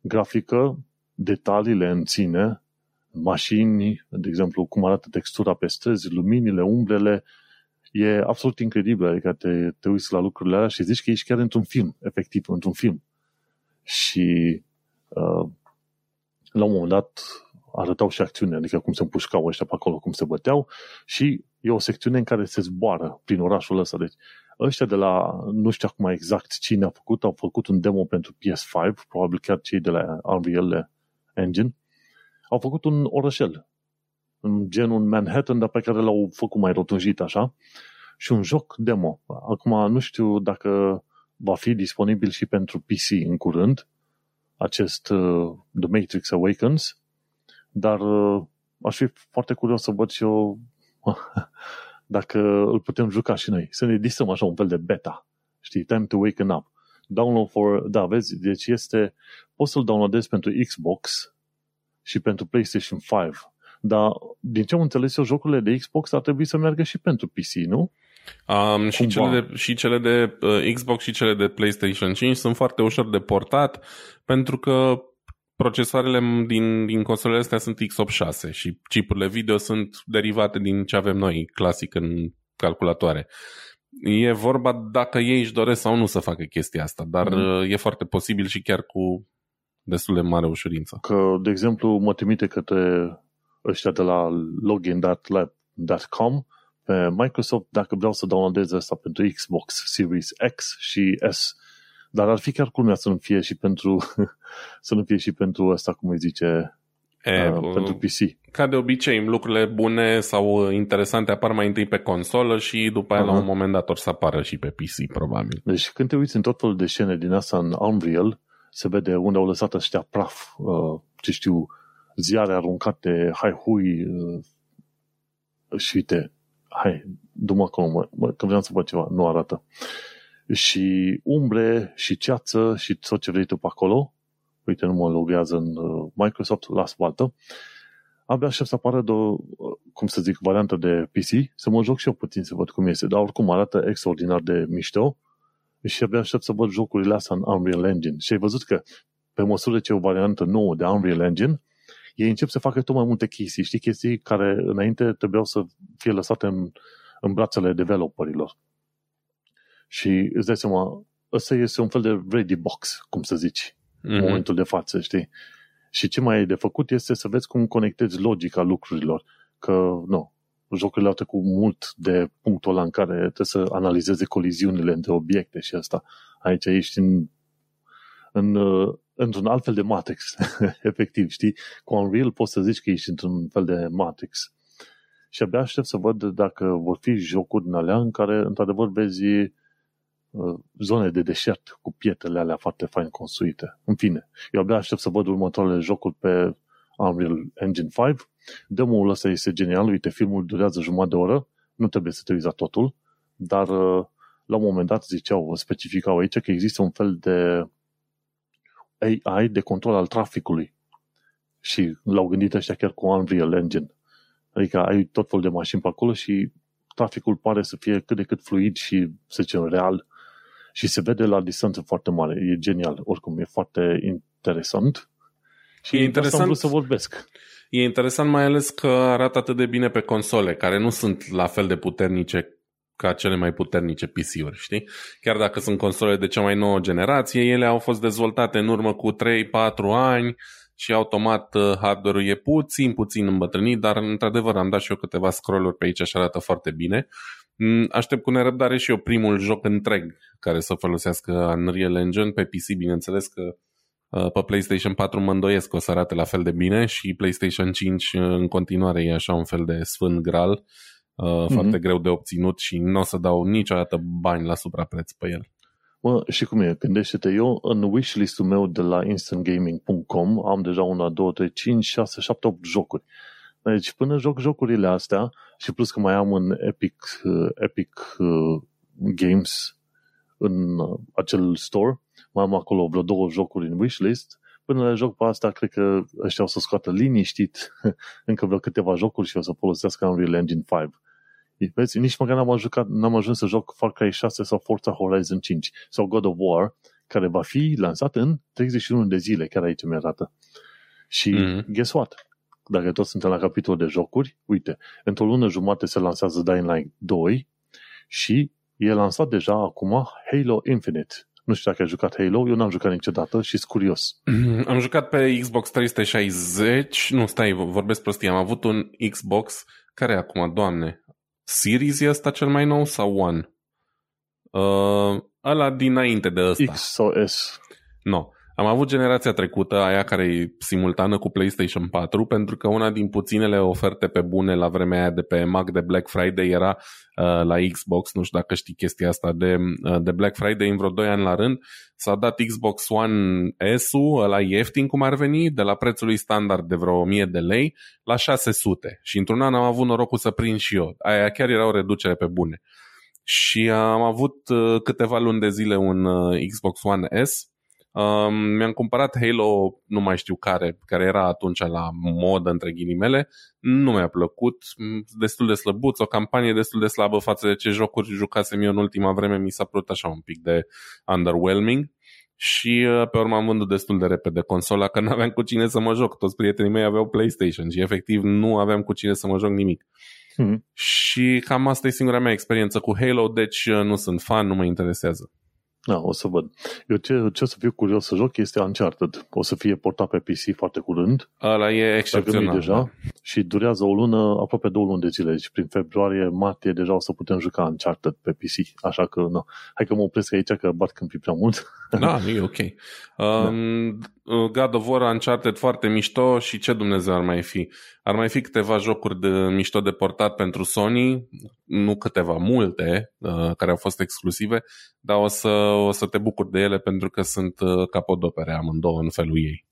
grafică, detaliile în sine, mașini, de exemplu, cum arată textura pe străzi, luminile, umbrele, e absolut incredibil. Adică te, te uiți la lucrurile alea și zici că ești chiar într-un film, efectiv, într-un film. Și uh, la un moment dat arătau și acțiune, adică cum se împușcau ăștia pe acolo, cum se băteau și e o secțiune în care se zboară prin orașul ăsta. Deci ăștia de la, nu știu acum exact cine a făcut, au făcut un demo pentru PS5, probabil chiar cei de la Unreal Engine, au făcut un orășel, în genul Manhattan, dar pe care l-au făcut mai rotunjit așa, și un joc demo. Acum nu știu dacă va fi disponibil și pentru PC în curând, acest uh, The Matrix Awakens, dar uh, aș fi foarte curios să văd și eu dacă îl putem juca și noi. Să ne distrăm așa un fel de beta. Știi, time to waken up. Download for, da, vezi, deci este, poți să-l downloadezi pentru Xbox și pentru PlayStation 5. Dar, din ce am înțeles eu, jocurile de Xbox ar trebui să meargă și pentru PC, nu? Um, și, cele de, și cele de uh, Xbox și cele de PlayStation 5 sunt foarte ușor de portat pentru că procesoarele din, din consolele astea sunt x86 și chipurile video sunt derivate din ce avem noi, clasic în calculatoare. E vorba dacă ei își doresc sau nu să facă chestia asta, dar mm. e foarte posibil și chiar cu destul de mare ușurință. Că, de exemplu, mă trimite către ăștia de la login.lab.com pe Microsoft dacă vreau să downloadez asta pentru Xbox Series X și S dar ar fi chiar culmea să nu fie și pentru, să nu fie și pentru asta, cum îi zice, e, uh, pentru PC. Ca de obicei, lucrurile bune sau interesante apar mai întâi pe consolă și după aia uh-huh. la un moment dat or să apară și pe PC, probabil. Deci când te uiți în tot felul de scene din asta în Unreal, se vede unde au lăsat ăștia praf, uh, ce știu, ziare aruncate, hai hui, uh, și uite, hai, du-mă acolo, mă, mă, că vreau să văd ceva, nu arată. Uh, și umbre și ceață și tot ce vrei tu pe acolo. Uite, nu mă logează în uh, Microsoft, las baltă. Abia aștept să apară de, uh, cum să zic, variantă de PC, să mă joc și eu puțin să văd cum este, dar oricum arată extraordinar de mișto și abia aștept să văd jocurile astea în Unreal Engine. Și ai văzut că pe măsură ce o variantă nouă de Unreal Engine, ei încep să facă tot mai multe chestii, știi, chestii care înainte trebuiau să fie lăsate în, în brațele developerilor. Și îți dai seama, ăsta este un fel de ready box, cum să zici, mm-hmm. în mhm. momentul de față, știi? Și ce mai e de făcut este să vezi cum conectezi logica lucrurilor. Că, nu, jocurile au trecut mult de punctul ăla în care trebuie să analizeze coliziunile între obiecte și asta. Aici ești în, în, într-un alt fel de Matrix, efectiv, știi? Cu Unreal poți să zici că ești într-un fel de Matrix. Și abia aștept să văd dacă vor fi jocuri din alea în care, într-adevăr, vezi uh, zone de deșert cu pietrele alea foarte fain construite. În fine, eu abia aștept să văd următoarele jocuri pe Unreal Engine 5. Demo-ul ăsta este genial, uite, filmul durează jumătate de oră, nu trebuie să te uiți la totul, dar uh, la un moment dat ziceau, specificau aici că există un fel de AI de control al traficului. Și l-au gândit ăștia chiar cu Unreal Engine. Adică ai tot felul de mașini pe acolo și traficul pare să fie cât de cât fluid și, să zicem, real și se vede la distanță foarte mare. E genial. Oricum, e foarte interesant. Și e interesant am vrut să vorbesc. E interesant mai ales că arată atât de bine pe console, care nu sunt la fel de puternice ca cele mai puternice PC-uri, știi? Chiar dacă sunt console de cea mai nouă generație, ele au fost dezvoltate în urmă cu 3-4 ani și automat uh, hardware-ul e puțin, puțin îmbătrânit, dar într-adevăr am dat și eu câteva scroll-uri pe aici și arată foarte bine. Mm, aștept cu nerăbdare și eu primul joc întreg care să folosească Unreal Engine pe PC, bineînțeles că uh, pe PlayStation 4 mă îndoiesc că o să arate la fel de bine și PlayStation 5 uh, în continuare e așa un fel de sfânt gral uh, mm-hmm. foarte greu de obținut și nu o să dau niciodată bani la suprapreț pe el. Mă, și cum e? Gândește-te, eu în wishlist-ul meu de la instantgaming.com am deja una, două, trei, cinci, șase, șapte, opt jocuri. Deci până joc jocurile astea și plus că mai am în Epic, uh, Epic uh, Games în uh, acel store, mai am acolo vreo două jocuri în wishlist, până le joc pe asta, cred că ăștia o să scoată liniștit încă vreo câteva jocuri și o să folosească Unreal Engine 5. Vezi, nici măcar n-am, jucat, n-am ajuns să joc Far Cry 6 sau Forza Horizon 5 sau God of War, care va fi lansat în 31 de zile, chiar aici mi arată. Și mm-hmm. guess what? Dacă tot suntem la capitolul de jocuri, uite, într-o lună jumate se lansează Dying Light 2 și e lansat deja acum Halo Infinite. Nu știu dacă ai jucat Halo, eu n-am jucat niciodată și sunt curios. Am jucat pe Xbox 360, nu, stai, vorbesc prostii, am avut un Xbox, care acum, doamne, Series e ăsta cel mai nou sau One? Uh, ăla dinainte de ăsta. X sau S? Nu. No. Am avut generația trecută, aia care e simultană cu PlayStation 4, pentru că una din puținele oferte pe bune la vremea aia de pe Mac de Black Friday era uh, la Xbox, nu știu dacă știi chestia asta, de, uh, de Black Friday în vreo 2 ani la rând, s-a dat Xbox One S-ul, ăla ieftin cum ar veni, de la prețul lui standard de vreo 1000 de lei la 600 și într-un an am avut norocul să prind și eu. Aia chiar era o reducere pe bune. Și am avut uh, câteva luni de zile un uh, Xbox One S Um, mi-am cumpărat Halo, nu mai știu care, care era atunci la modă între ghilimele, nu mi-a plăcut, destul de slăbuț, o campanie destul de slabă față de ce jocuri jucasem eu în ultima vreme, mi s-a părut așa un pic de underwhelming și uh, pe urmă am vândut destul de repede consola că nu aveam cu cine să mă joc. Toți prietenii mei aveau PlayStation și efectiv nu aveam cu cine să mă joc nimic. Hmm. Și cam asta e singura mea experiență cu Halo, deci uh, nu sunt fan, nu mă interesează. Da, o să văd. Eu ce, ce o să fiu curios să joc este Uncharted. O să fie portat pe PC foarte curând. Ăla e excepțional. Deja, da. Și durează o lună, aproape două luni de zile. Deci prin februarie, martie deja o să putem juca Uncharted pe PC. Așa că, nu. Hai că mă opresc aici că bat câmpii prea mult. Da, e ok. Um, da. God of War Uncharted foarte mișto și ce Dumnezeu ar mai fi? Ar mai fi câteva jocuri de mișto de portat pentru Sony, nu câteva, multe, uh, care au fost exclusive, dar o să, o să te bucuri de ele pentru că sunt uh, capodopere amândouă în felul ei.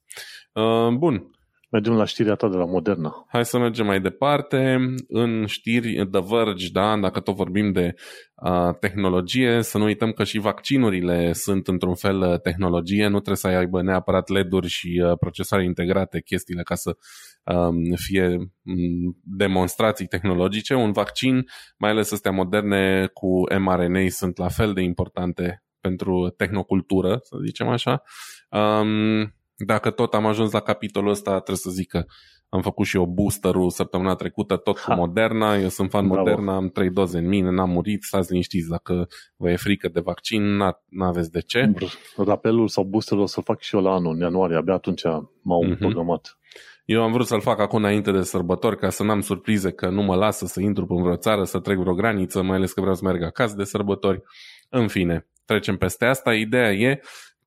Uh, bun, Mergem la știrea ta de la Moderna. Hai să mergem mai departe. În știri The Verge, da, dacă tot vorbim de uh, tehnologie, să nu uităm că și vaccinurile sunt într-un fel uh, tehnologie, nu trebuie să aibă neapărat LED-uri și uh, procesoare integrate, chestiile ca să um, fie um, demonstrații tehnologice. Un vaccin, mai ales astea moderne cu mRNA, sunt la fel de importante pentru tehnocultură, să zicem așa. Um, dacă tot am ajuns la capitolul ăsta, trebuie să zic că am făcut și eu booster săptămâna trecută, tot cu ha. Moderna. Eu sunt fan Bravo. Moderna, am trei doze în mine, n-am murit, stați liniștiți. Dacă vă e frică de vaccin, n-aveți de ce. Rapelul sau boosterul o să fac și eu la anul, în ianuarie, abia atunci m-au mm-hmm. programat. Eu am vrut să-l fac acum înainte de sărbători ca să n-am surprize că nu mă lasă să intru în vreo țară, să trec vreo graniță, mai ales că vreau să merg acasă de sărbători. În fine, trecem peste asta. Ideea e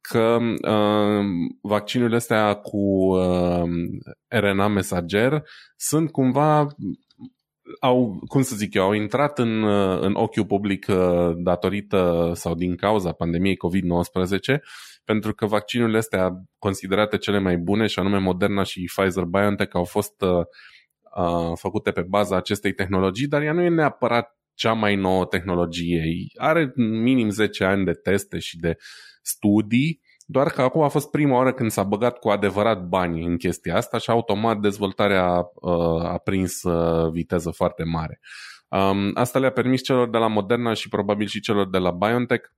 că uh, vaccinurile astea cu uh, RNA mesager sunt cumva au, cum să zic eu, au intrat în, uh, în ochiul public uh, datorită sau din cauza pandemiei COVID-19 pentru că vaccinurile astea considerate cele mai bune și anume Moderna și Pfizer-BioNTech au fost uh, uh, făcute pe baza acestei tehnologii, dar ea nu e neapărat cea mai nouă tehnologie. Are minim 10 ani de teste și de studii, doar că acum a fost prima oară când s-a băgat cu adevărat bani în chestia asta și automat dezvoltarea uh, a prins uh, viteză foarte mare. Um, asta le-a permis celor de la Moderna și probabil și celor de la BioNTech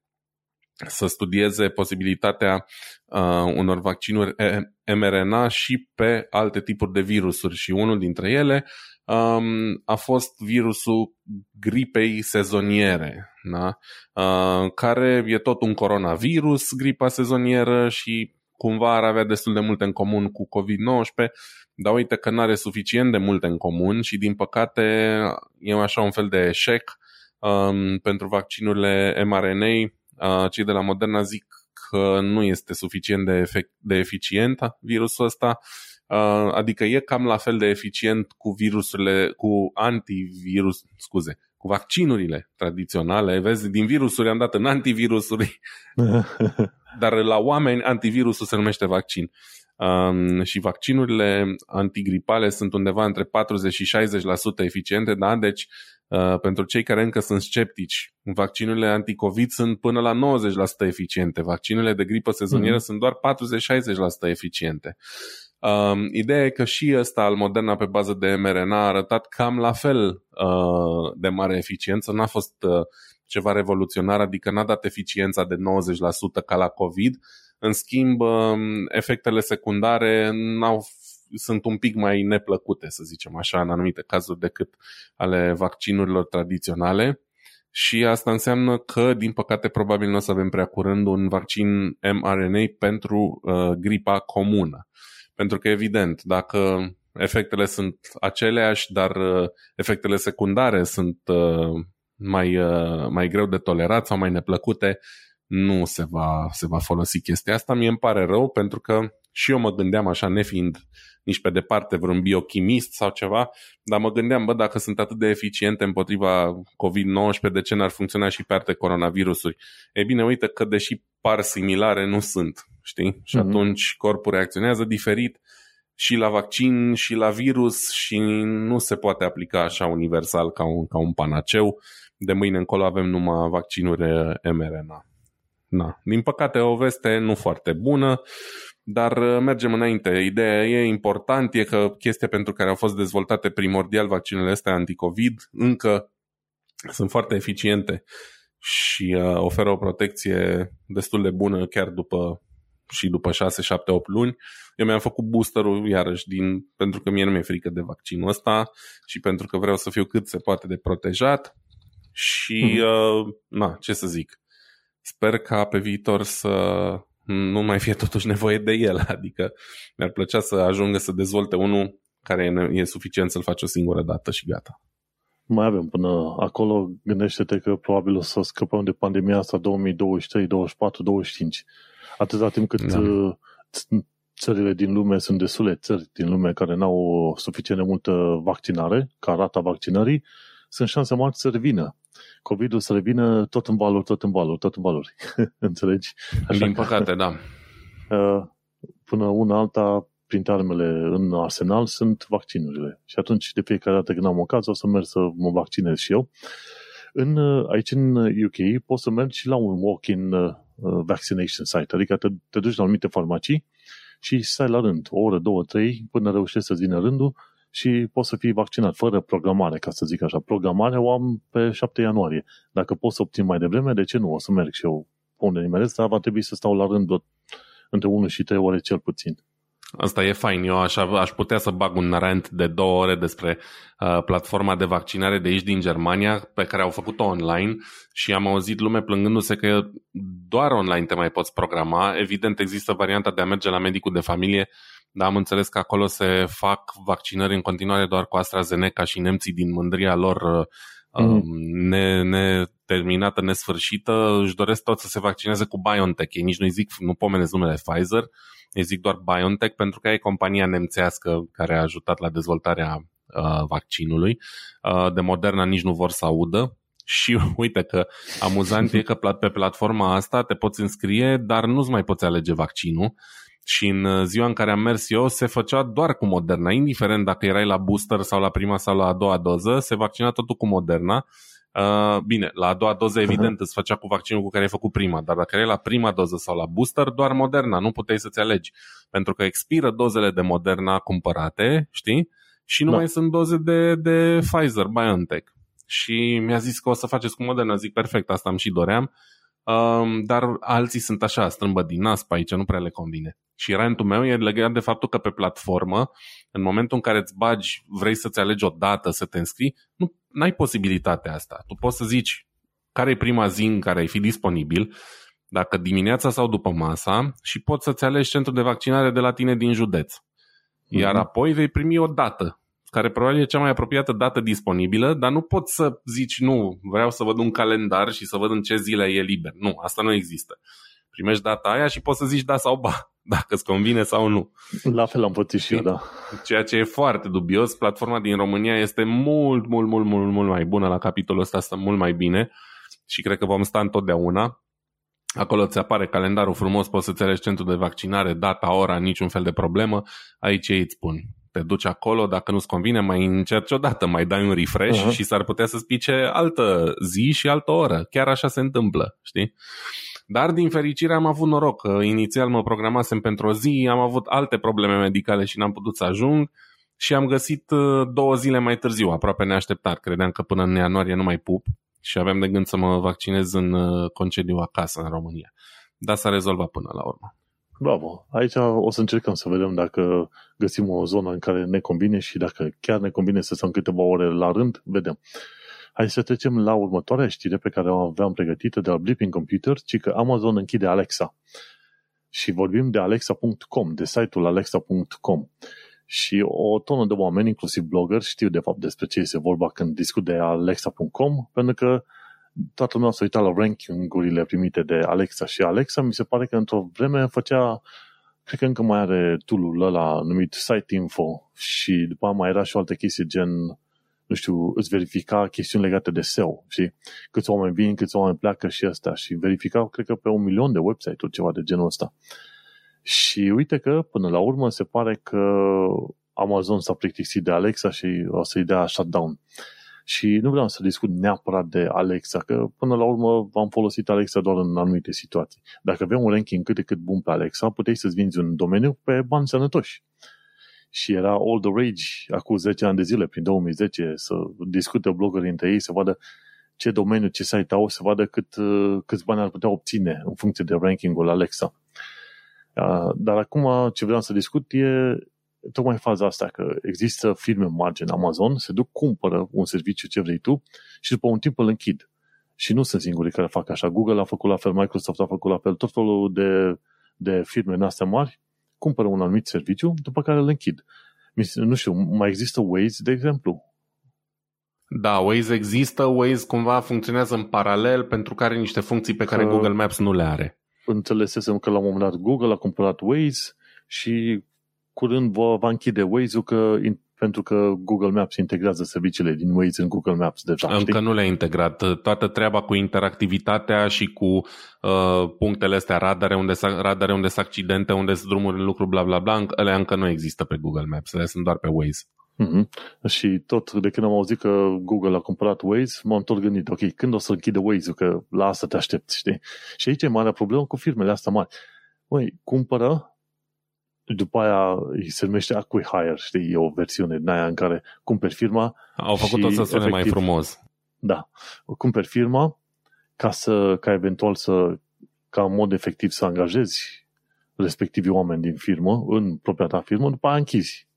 să studieze posibilitatea uh, unor vaccinuri mRNA și pe alte tipuri de virusuri și unul dintre ele um, a fost virusul gripei sezoniere, da? uh, care e tot un coronavirus, gripa sezonieră și cumva ar avea destul de multe în comun cu COVID-19, dar uite că nu are suficient de multe în comun și din păcate e așa un fel de eșec um, pentru vaccinurile mRNA cei de la Moderna zic că nu este suficient de, efect, de eficient virusul ăsta, adică e cam la fel de eficient cu virusurile, cu antivirus, scuze, cu vaccinurile tradiționale. Vezi, din virusuri am dat în antivirusuri, dar la oameni antivirusul se numește vaccin. Um, și vaccinurile antigripale sunt undeva între 40 și 60% eficiente, da? Deci Uh, pentru cei care încă sunt sceptici, vaccinurile anticovid sunt până la 90% eficiente, vaccinurile de gripă sezonieră mm-hmm. sunt doar 40-60% eficiente. Um, ideea e că și ăsta al Moderna pe bază de mRNA a arătat cam la fel uh, de mare eficiență, n-a fost uh, ceva revoluționar, adică n-a dat eficiența de 90% ca la COVID, în schimb, um, efectele secundare n-au sunt un pic mai neplăcute, să zicem așa, în anumite cazuri decât ale vaccinurilor tradiționale. Și asta înseamnă că, din păcate, probabil nu o să avem prea curând un vaccin mRNA pentru uh, gripa comună. Pentru că, evident, dacă efectele sunt aceleași, dar uh, efectele secundare sunt uh, mai, uh, mai greu de tolerat sau mai neplăcute, nu se va, se va folosi chestia asta. Mie îmi pare rău pentru că și eu mă gândeam așa, nefiind nici pe departe vreun biochimist sau ceva, dar mă gândeam, bă, dacă sunt atât de eficiente împotriva COVID-19, de ce n-ar funcționa și pe alte coronavirusuri? E bine, uite că deși par similare, nu sunt, știi? Și mm-hmm. atunci corpul reacționează diferit și la vaccin și la virus și nu se poate aplica așa universal ca un, ca un panaceu. De mâine încolo avem numai vaccinuri mRNA. Na. Din păcate, o veste nu foarte bună. Dar uh, mergem înainte. Ideea e important, e că chestia pentru care au fost dezvoltate primordial vaccinele astea anticovid încă sunt foarte eficiente și uh, oferă o protecție destul de bună chiar după și după 6, 7, 8 luni. Eu mi-am făcut boosterul iarăși din, pentru că mie nu mi-e frică de vaccinul ăsta și pentru că vreau să fiu cât se poate de protejat și hmm. uh, na, ce să zic. Sper ca pe viitor să nu mai fie totuși nevoie de el. Adică mi-ar plăcea să ajungă să dezvolte unul care e, e suficient să-l faci o singură dată și gata. Mai avem până acolo, gândește-te că probabil o să scăpăm de pandemia asta 2023, 24, 25. Atâta timp cât da. Uh, țările din lume sunt destule țări din lume care n-au suficient de multă vaccinare, ca rata vaccinării, sunt șanse mari să revină. COVID-ul să revină tot în valuri, tot în valuri, tot în valuri. Înțelegi? Așa Din păcate, da. Uh, până una alta, printre armele în arsenal sunt vaccinurile. Și atunci, de fiecare dată când am ocazia, o să merg să mă vaccinez și eu. În, uh, aici în UK poți să mergi și la un walk-in uh, vaccination site, adică te, te duci la anumite farmacii și stai la rând, o oră, două, trei, până reușești să-ți vină rândul și poți să fii vaccinat fără programare, ca să zic așa. Programarea o am pe 7 ianuarie. Dacă pot să obțin mai devreme, de ce nu? O să merg și eu pe unde nimeresc, dar va trebui să stau la rând între 1 și 3 ore cel puțin. Asta e fain. Eu aș, aș putea să bag un rant de două ore despre uh, platforma de vaccinare de aici din Germania, pe care au făcut-o online și am auzit lume plângându-se că doar online te mai poți programa. Evident, există varianta de a merge la medicul de familie dar am înțeles că acolo se fac vaccinări în continuare doar cu AstraZeneca și nemții din mândria lor mm. ne, neterminată, nesfârșită, își doresc tot să se vaccineze cu BioNTech. Ei nici nu-i zic, nu pomenesc numele Pfizer, îi zic doar BioNTech pentru că e compania nemțească care a ajutat la dezvoltarea uh, vaccinului. Uh, de Moderna nici nu vor să audă, și uite că amuzant e că pe platforma asta te poți înscrie, dar nu-ți mai poți alege vaccinul. Și în uh, ziua în care am mers eu, se făcea doar cu Moderna, indiferent dacă erai la booster sau la prima sau la a doua doză, se vaccina totul cu Moderna. Uh, bine, la a doua doză, evident, uh-huh. îți făcea cu vaccinul cu care ai făcut prima, dar dacă erai la prima doză sau la booster, doar Moderna, nu puteai să-ți alegi. Pentru că expiră dozele de Moderna cumpărate, știi? Și nu da. mai sunt doze de, de Pfizer, BioNTech și mi-a zis că o să faceți cu Moderna. Zic, perfect, asta am și doream. Um, dar alții sunt așa, strâmbă din nas pe aici, nu prea le convine. Și rantul meu e legat de faptul că pe platformă, în momentul în care îți bagi, vrei să-ți alegi o dată să te înscrii, nu ai posibilitatea asta. Tu poți să zici care e prima zi în care ai fi disponibil, dacă dimineața sau după masa, și poți să-ți alegi centru de vaccinare de la tine din județ. Iar mm-hmm. apoi vei primi o dată care probabil e cea mai apropiată dată disponibilă, dar nu poți să zici, nu, vreau să văd un calendar și să văd în ce zile e liber. Nu, asta nu există. Primești data aia și poți să zici da sau ba, dacă îți convine sau nu. La fel am pățit și eu, da. Ceea ce e foarte dubios, platforma din România este mult, mult, mult, mult, mult mai bună la capitolul ăsta, stă mult mai bine și cred că vom sta întotdeauna. Acolo ți apare calendarul frumos, poți să-ți alegi centru de vaccinare, data, ora, niciun fel de problemă. Aici ei îți spun, te duci acolo, dacă nu-ți convine, mai încerci o dată, mai dai un refresh uh-huh. și s-ar putea să-ți pice altă zi și altă oră. Chiar așa se întâmplă, știi? Dar din fericire am avut noroc. Inițial mă programasem pentru o zi, am avut alte probleme medicale și n-am putut să ajung și am găsit uh, două zile mai târziu, aproape neașteptat. Credeam că până în ianuarie nu mai pup și aveam de gând să mă vaccinez în uh, concediu acasă în România. Dar s-a rezolvat până la urmă. Bravo! Aici o să încercăm să vedem dacă găsim o zonă în care ne convine și dacă chiar ne convine să stăm câteva ore la rând, vedem. Hai să trecem la următoarea știre pe care o aveam pregătită de la Blipping Computer, ci că Amazon închide Alexa. Și vorbim de alexa.com, de site-ul alexa.com. Și o tonă de oameni, inclusiv blogger, știu de fapt despre ce este vorba când discut de alexa.com, pentru că toată lumea s-a uitat la ranking-urile primite de Alexa și Alexa, mi se pare că într-o vreme făcea, cred că încă mai are tool-ul ăla numit Site Info și după mai era și o altă chestie gen, nu știu, îți verifica chestiuni legate de SEO, și Câți oameni vin, câți oameni pleacă și asta și verifica, cred că pe un milion de website-uri, ceva de genul ăsta. Și uite că, până la urmă, se pare că Amazon s-a plictisit de Alexa și o să-i dea shutdown. Și nu vreau să discut neapărat de Alexa, că până la urmă am folosit Alexa doar în anumite situații. Dacă avem un ranking cât de cât bun pe Alexa, puteai să-ți vinzi un domeniu pe bani sănătoși. Și era all the rage acum 10 ani de zile, prin 2010, să discute bloggerii între ei, să vadă ce domeniu, ce site au, să vadă cât, câți bani ar putea obține în funcție de rankingul Alexa. Dar acum ce vreau să discut e tocmai faza asta, că există firme mari în Amazon, se duc, cumpără un serviciu ce vrei tu și după un timp îl închid. Și nu sunt singurii care fac așa. Google a făcut la fel, Microsoft a făcut la fel, tot felul de, de firme în astea mari cumpără un anumit serviciu, după care îl închid. Nu știu, mai există Waze, de exemplu. Da, Waze există, Waze cumva funcționează în paralel pentru că are niște funcții pe care că Google Maps nu le are. Înțelesesem că la un moment dat Google a cumpărat Waze și curând va, va închide Waze-ul că, pentru că Google Maps integrează serviciile din Waze în Google Maps deja. Încă știi? nu le-a integrat. Toată treaba cu interactivitatea și cu uh, punctele astea, radare unde, radare unde sunt accidente, unde sunt drumuri în lucru, bla bla bla, ele încă nu există pe Google Maps, ele sunt doar pe Waze. Mm-hmm. Și tot de când am auzit că Google a cumpărat Waze, m-am tot gândit, ok, când o să închide Waze-ul, că la asta te aștepți, știi? Și aici e marea problemă cu firmele astea mari. Măi, cumpără după aia se numește Acquihire, știi, e o versiune din aia în care cumperi firma Au făcut-o să sune mai frumos. Da, cumperi firma ca să, ca eventual să, ca în mod efectiv să angajezi respectivii oameni din firmă, în propria ta firmă, după aia închizi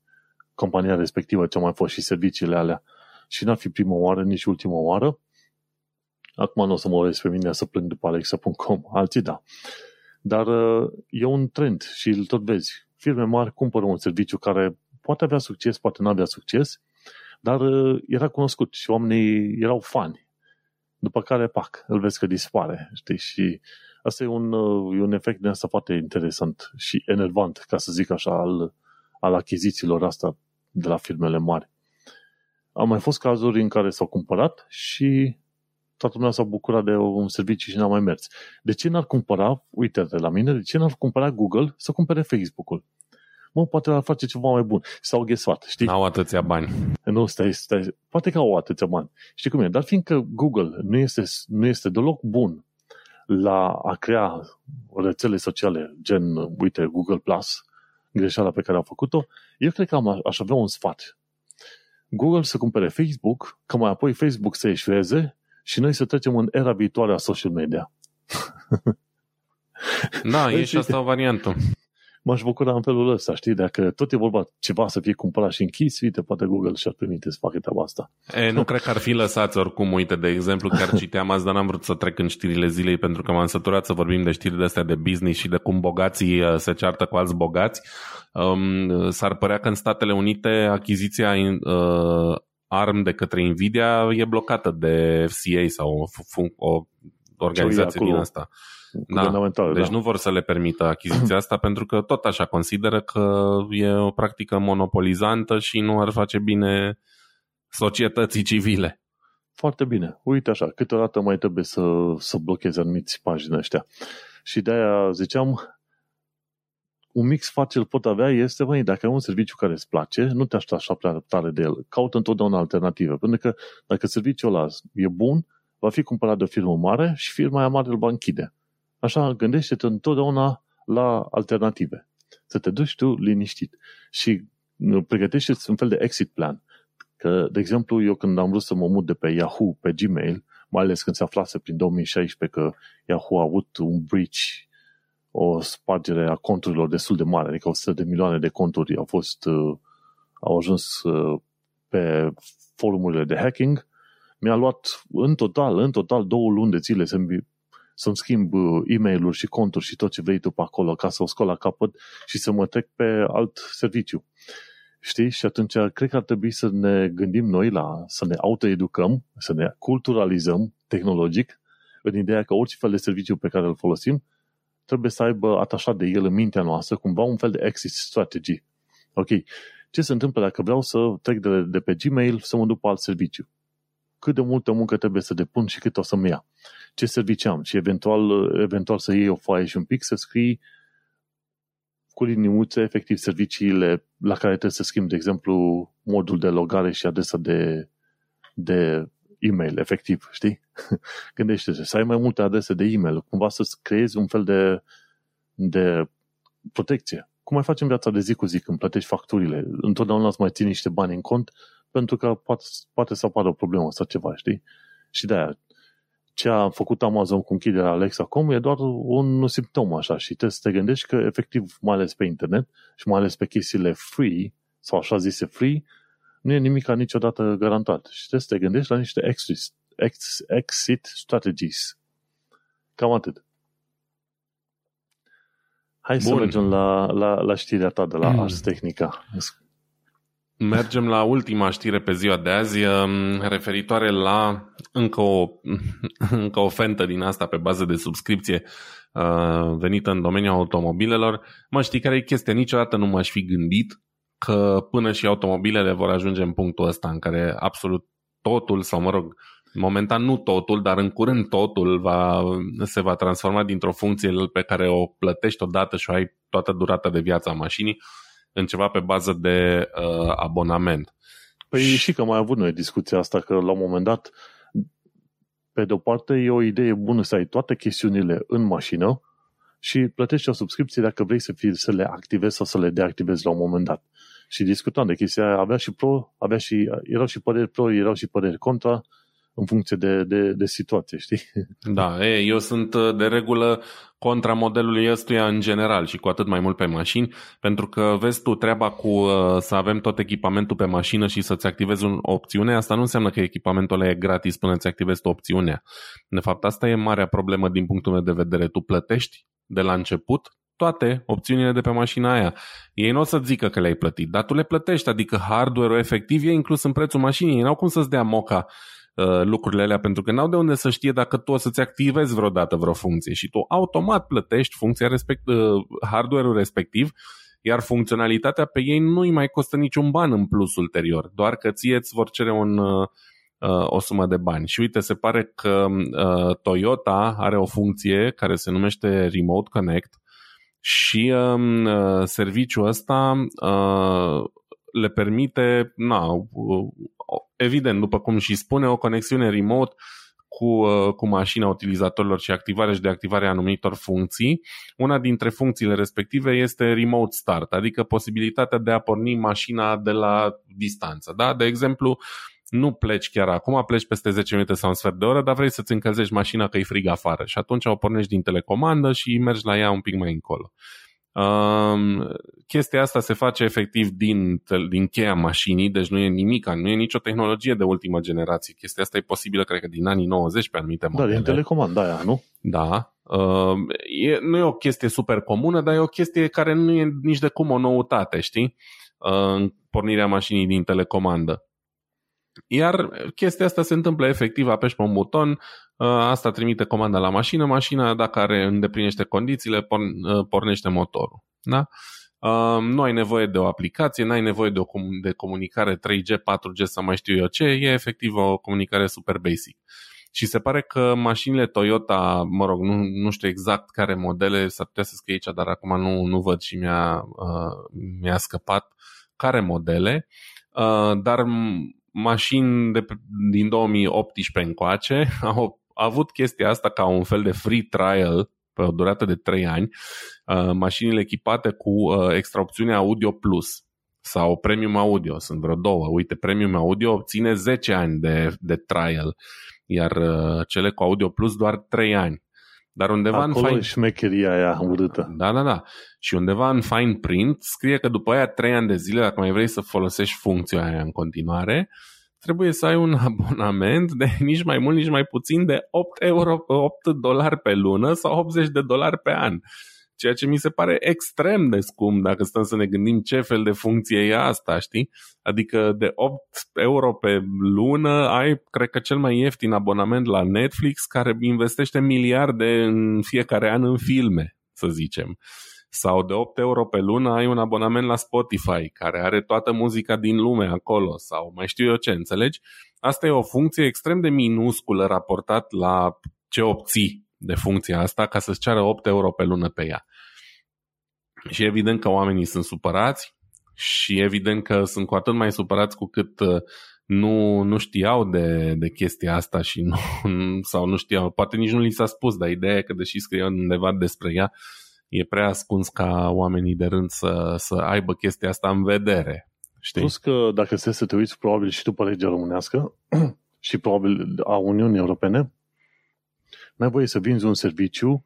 compania respectivă ce mai fost și serviciile alea. Și n-ar fi prima oară, nici ultima oară. Acum nu o să mă urez pe mine să plâng după alexa.com, alții da. Dar uh, e un trend și îl tot vezi firme mari cumpără un serviciu care poate avea succes, poate nu avea succes, Dar uh, era cunoscut și oamenii erau fani. După care, pac, îl vezi că dispare, știi? Și asta e un, uh, e un efect de asta foarte interesant și enervant, ca să zic așa, al, al achizițiilor asta de la firmele mari. Au mai fost cazuri în care s-au cumpărat și toată lumea s-a bucurat de un serviciu și n-a mai mers. De ce n-ar cumpăra, uite de la mine, de ce n-ar cumpăra Google să cumpere Facebook-ul? Mă, poate ar face ceva mai bun. S-au ghesat, știi? N-au atâția bani. Nu, stai, stai. Poate că au atâția bani. Știi cum e? Dar fiindcă Google nu este, nu este deloc bun la a crea rețele sociale, gen, uite, Google Plus, greșeala pe care a făcut-o, eu cred că am, aș avea un sfat. Google să cumpere Facebook, că mai apoi Facebook să eșueze și noi să trecem în era viitoare a social media. Da, e și asta o variantă m-aș bucura în felul ăsta, știi? Dacă tot e vorba ceva să fie cumpărat și închis, uite, poate Google și-ar permite să facă treaba asta. E, nu cred că ar fi lăsați oricum, uite, de exemplu, chiar citeam azi, dar n-am vrut să trec în știrile zilei pentru că m-am săturat să vorbim de știri de astea de business și de cum bogații uh, se ceartă cu alți bogați. Um, s-ar părea că în Statele Unite achiziția uh, ARM de către Nvidia e blocată de FCA sau o, o organizație din asta da, deci da. nu vor să le permită achiziția asta pentru că tot așa consideră că e o practică monopolizantă și nu ar face bine societății civile. Foarte bine. Uite așa, câteodată mai trebuie să, să blochezi anumiți pagini ăștia. Și de-aia ziceam, un mix ce pot avea este, măi, dacă ai un serviciu care îți place, nu te aștepta așa prea tare de el. Caută întotdeauna alternative. Pentru că dacă serviciul ăla e bun, va fi cumpărat de o firmă mare și firma aia mare îl va închide. Așa, gândește-te întotdeauna la alternative. Să te duci tu liniștit și uh, pregătește un fel de exit plan. Că, de exemplu, eu când am vrut să mă mut de pe Yahoo pe Gmail, mai ales când se aflase prin 2016 că Yahoo a avut un breach, o spargere a conturilor destul de mare, adică 100 de milioane de conturi au fost, uh, au ajuns uh, pe forumurile de hacking, mi-a luat în total, în total două luni de zile să să-mi schimb uh, e mail și conturi și tot ce vrei tu pe acolo ca să o scol la capăt și să mă trec pe alt serviciu. Știi? Și atunci cred că ar trebui să ne gândim noi la să ne autoeducăm, să ne culturalizăm tehnologic în ideea că orice fel de serviciu pe care îl folosim trebuie să aibă atașat de el în mintea noastră cumva un fel de exit strategy. Ok, ce se întâmplă dacă vreau să trec de, de pe Gmail să mă duc pe alt serviciu? cât de multă muncă trebuie să depun și cât o să-mi ia. Ce serviciu am și eventual, eventual să iei o foaie și un pic să scrii cu liniuțe, efectiv, serviciile la care trebuie să schimbi, de exemplu, modul de logare și adresa de, de e-mail, efectiv, știi? Gândește-te, să ai mai multe adrese de e-mail, cumva să-ți creezi un fel de, de protecție. Cum mai facem viața de zi cu zi când plătești facturile? Întotdeauna îți mai ții niște bani în cont pentru că poate, poate să apară o problemă sau ceva, știi? Și de aia, ce a făcut Amazon cu închiderea Alexa.com e doar un simptom așa și trebuie să te gândești că efectiv, mai ales pe internet și mai ales pe chestiile free sau așa zise free, nu e nimic niciodată garantat și trebuie să te gândești la niște exit, exit strategies. Cam atât. Hai Bun. să mergem la, la, la știrea ta de la mm. Ars Technica. Mergem la ultima știre pe ziua de azi, um, referitoare la încă o, încă o fentă din asta pe bază de subscripție uh, venită în domeniul automobilelor. Mă știi care e chestia? Niciodată nu m-aș fi gândit că până și automobilele vor ajunge în punctul ăsta în care absolut totul, sau mă rog, momentan nu totul, dar în curând totul va, se va transforma dintr-o funcție pe care o plătești odată și o ai toată durata de viață a mașinii în ceva pe bază de uh, abonament. Păi și că mai avut noi discuția asta, că la un moment dat, pe de o parte, e o idee bună să ai toate chestiunile în mașină și plătești o subscripție dacă vrei să, fii, să le activezi sau să le deactivezi la un moment dat. Și discutam de chestia aia, avea și pro, avea și, erau și păreri pro, erau și păreri contra, în funcție de, de, de situație, știi? Da, e, eu sunt uh, de regulă contra modelului ăstuia în general și cu atât mai mult pe mașini, pentru că vezi tu treaba cu uh, să avem tot echipamentul pe mașină și să-ți activezi o opțiune, asta nu înseamnă că echipamentul ăla e gratis până îți activezi tu opțiunea. De fapt, asta e marea problemă din punctul meu de vedere. Tu plătești de la început toate opțiunile de pe mașina aia. Ei nu o să zică că le-ai plătit, dar tu le plătești, adică hardware-ul efectiv e inclus în prețul mașinii. Ei n-au cum să-ți dea moca uh, lucrurile alea pentru că n-au de unde să știe dacă tu o să-ți activezi vreodată vreo funcție și tu automat plătești funcția respect, uh, hardware-ul respectiv iar funcționalitatea pe ei nu îi mai costă niciun ban în plus ulterior, doar că ție îți vor cere un, uh, uh, o sumă de bani. Și uite, se pare că uh, Toyota are o funcție care se numește Remote Connect și um, uh, serviciul ăsta uh, le permite, na, uh, evident, după cum și spune, o conexiune remote cu, uh, cu mașina utilizatorilor și activarea și deactivarea anumitor funcții. Una dintre funcțiile respective este remote start, adică posibilitatea de a porni mașina de la distanță. Da? De exemplu, nu pleci chiar acum, pleci peste 10 minute sau un sfert de oră, dar vrei să-ți încălzești mașina că e frig afară și atunci o pornești din telecomandă și mergi la ea un pic mai încolo. Um, chestia asta se face efectiv din, din cheia mașinii, deci nu e nimic, nu e nicio tehnologie de ultimă generație. Chestia asta e posibilă, cred că, din anii 90 pe anumite modele. Da, din telecomanda aia, nu? Da. Uh, e, nu e o chestie super comună, dar e o chestie care nu e nici de cum o noutate, știi? Uh, pornirea mașinii din telecomandă. Iar chestia asta se întâmplă efectiv, apeși peș un buton, uh, asta trimite comanda la mașină, mașina dacă are îndeplinește condițiile, uh, pornește motorul. Da? Uh, nu ai nevoie de o aplicație, nu ai nevoie de o de comunicare 3G, 4G sau mai știu eu ce, e efectiv o comunicare super basic. Și se pare că mașinile Toyota, mă rog, nu, nu știu exact care modele, s-ar putea să scrie aici, dar acum nu, nu văd și mi-a, uh, mi-a scăpat care modele, uh, dar mașini de, din 2018 încoace au avut chestia asta ca un fel de free trial pe o durată de 3 ani, uh, mașinile echipate cu uh, extra opțiune Audio Plus sau Premium Audio, sunt vreo două. Uite, Premium Audio obține 10 ani de, de trial, iar uh, cele cu Audio Plus doar 3 ani. Dar undeva Acolo în fine... șmecheria aia urâtă. Da, da, da. Și undeva în fine print scrie că după aia 3 ani de zile, dacă mai vrei să folosești funcția aia în continuare, trebuie să ai un abonament de nici mai mult, nici mai puțin de 8, euro, 8 dolari pe lună sau 80 de dolari pe an. Ceea ce mi se pare extrem de scump dacă stăm să ne gândim ce fel de funcție e asta, știi? Adică de 8 euro pe lună ai, cred că cel mai ieftin abonament la Netflix care investește miliarde în fiecare an în filme, să zicem sau de 8 euro pe lună ai un abonament la Spotify care are toată muzica din lume acolo sau mai știu eu ce, înțelegi? Asta e o funcție extrem de minusculă raportat la ce obții de funcția asta ca să-ți ceară 8 euro pe lună pe ea. Și evident că oamenii sunt supărați și evident că sunt cu atât mai supărați cu cât uh, nu, nu știau de, de chestia asta și nu, sau nu știau, poate nici nu li s-a spus, dar ideea e că deși scriau undeva despre ea, e prea ascuns ca oamenii de rând să, să aibă chestia asta în vedere. Știi? Plus că dacă se să te uiți probabil și după legea românească și probabil a Uniunii Europene, n-ai voie să vinzi un serviciu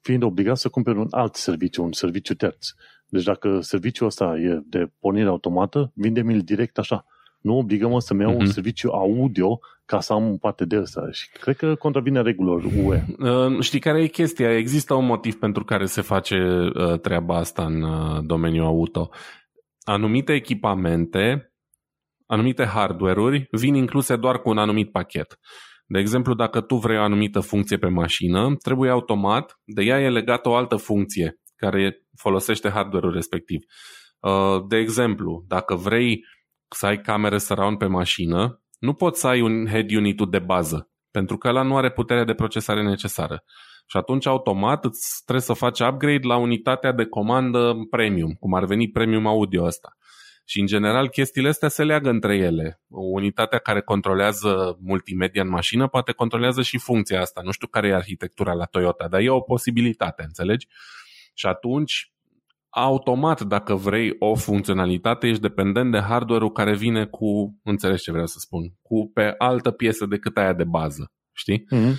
fiind obligat să cumperi un alt serviciu, un serviciu terț. Deci dacă serviciul ăsta e de pornire automată, vinde-mi-l direct așa nu obligăm să-mi iau uh-huh. un mhm. serviciu audio ca să am parte de asta. Și cred că contravine regulilor UE. Uh, știi care e chestia? Există un motiv pentru care se face uh, treaba asta în uh, domeniul auto. Anumite echipamente, anumite hardware-uri vin incluse doar cu un anumit pachet. De exemplu, dacă tu vrei o anumită funcție pe mașină, trebuie automat, de ea e legată o altă funcție care folosește hardware-ul respectiv. Uh, de exemplu, dacă vrei să ai camere surround pe mașină, nu poți să ai un head unit de bază, pentru că ăla nu are puterea de procesare necesară. Și atunci automat îți trebuie să faci upgrade la unitatea de comandă premium, cum ar veni premium audio ăsta. Și în general chestiile astea se leagă între ele. Unitatea care controlează multimedia în mașină poate controlează și funcția asta. Nu știu care e arhitectura la Toyota, dar e o posibilitate, înțelegi? Și atunci automat, dacă vrei o funcționalitate, ești dependent de hardware-ul care vine cu, înțelegi ce vreau să spun, cu pe altă piesă decât aia de bază, știi? Mm-hmm.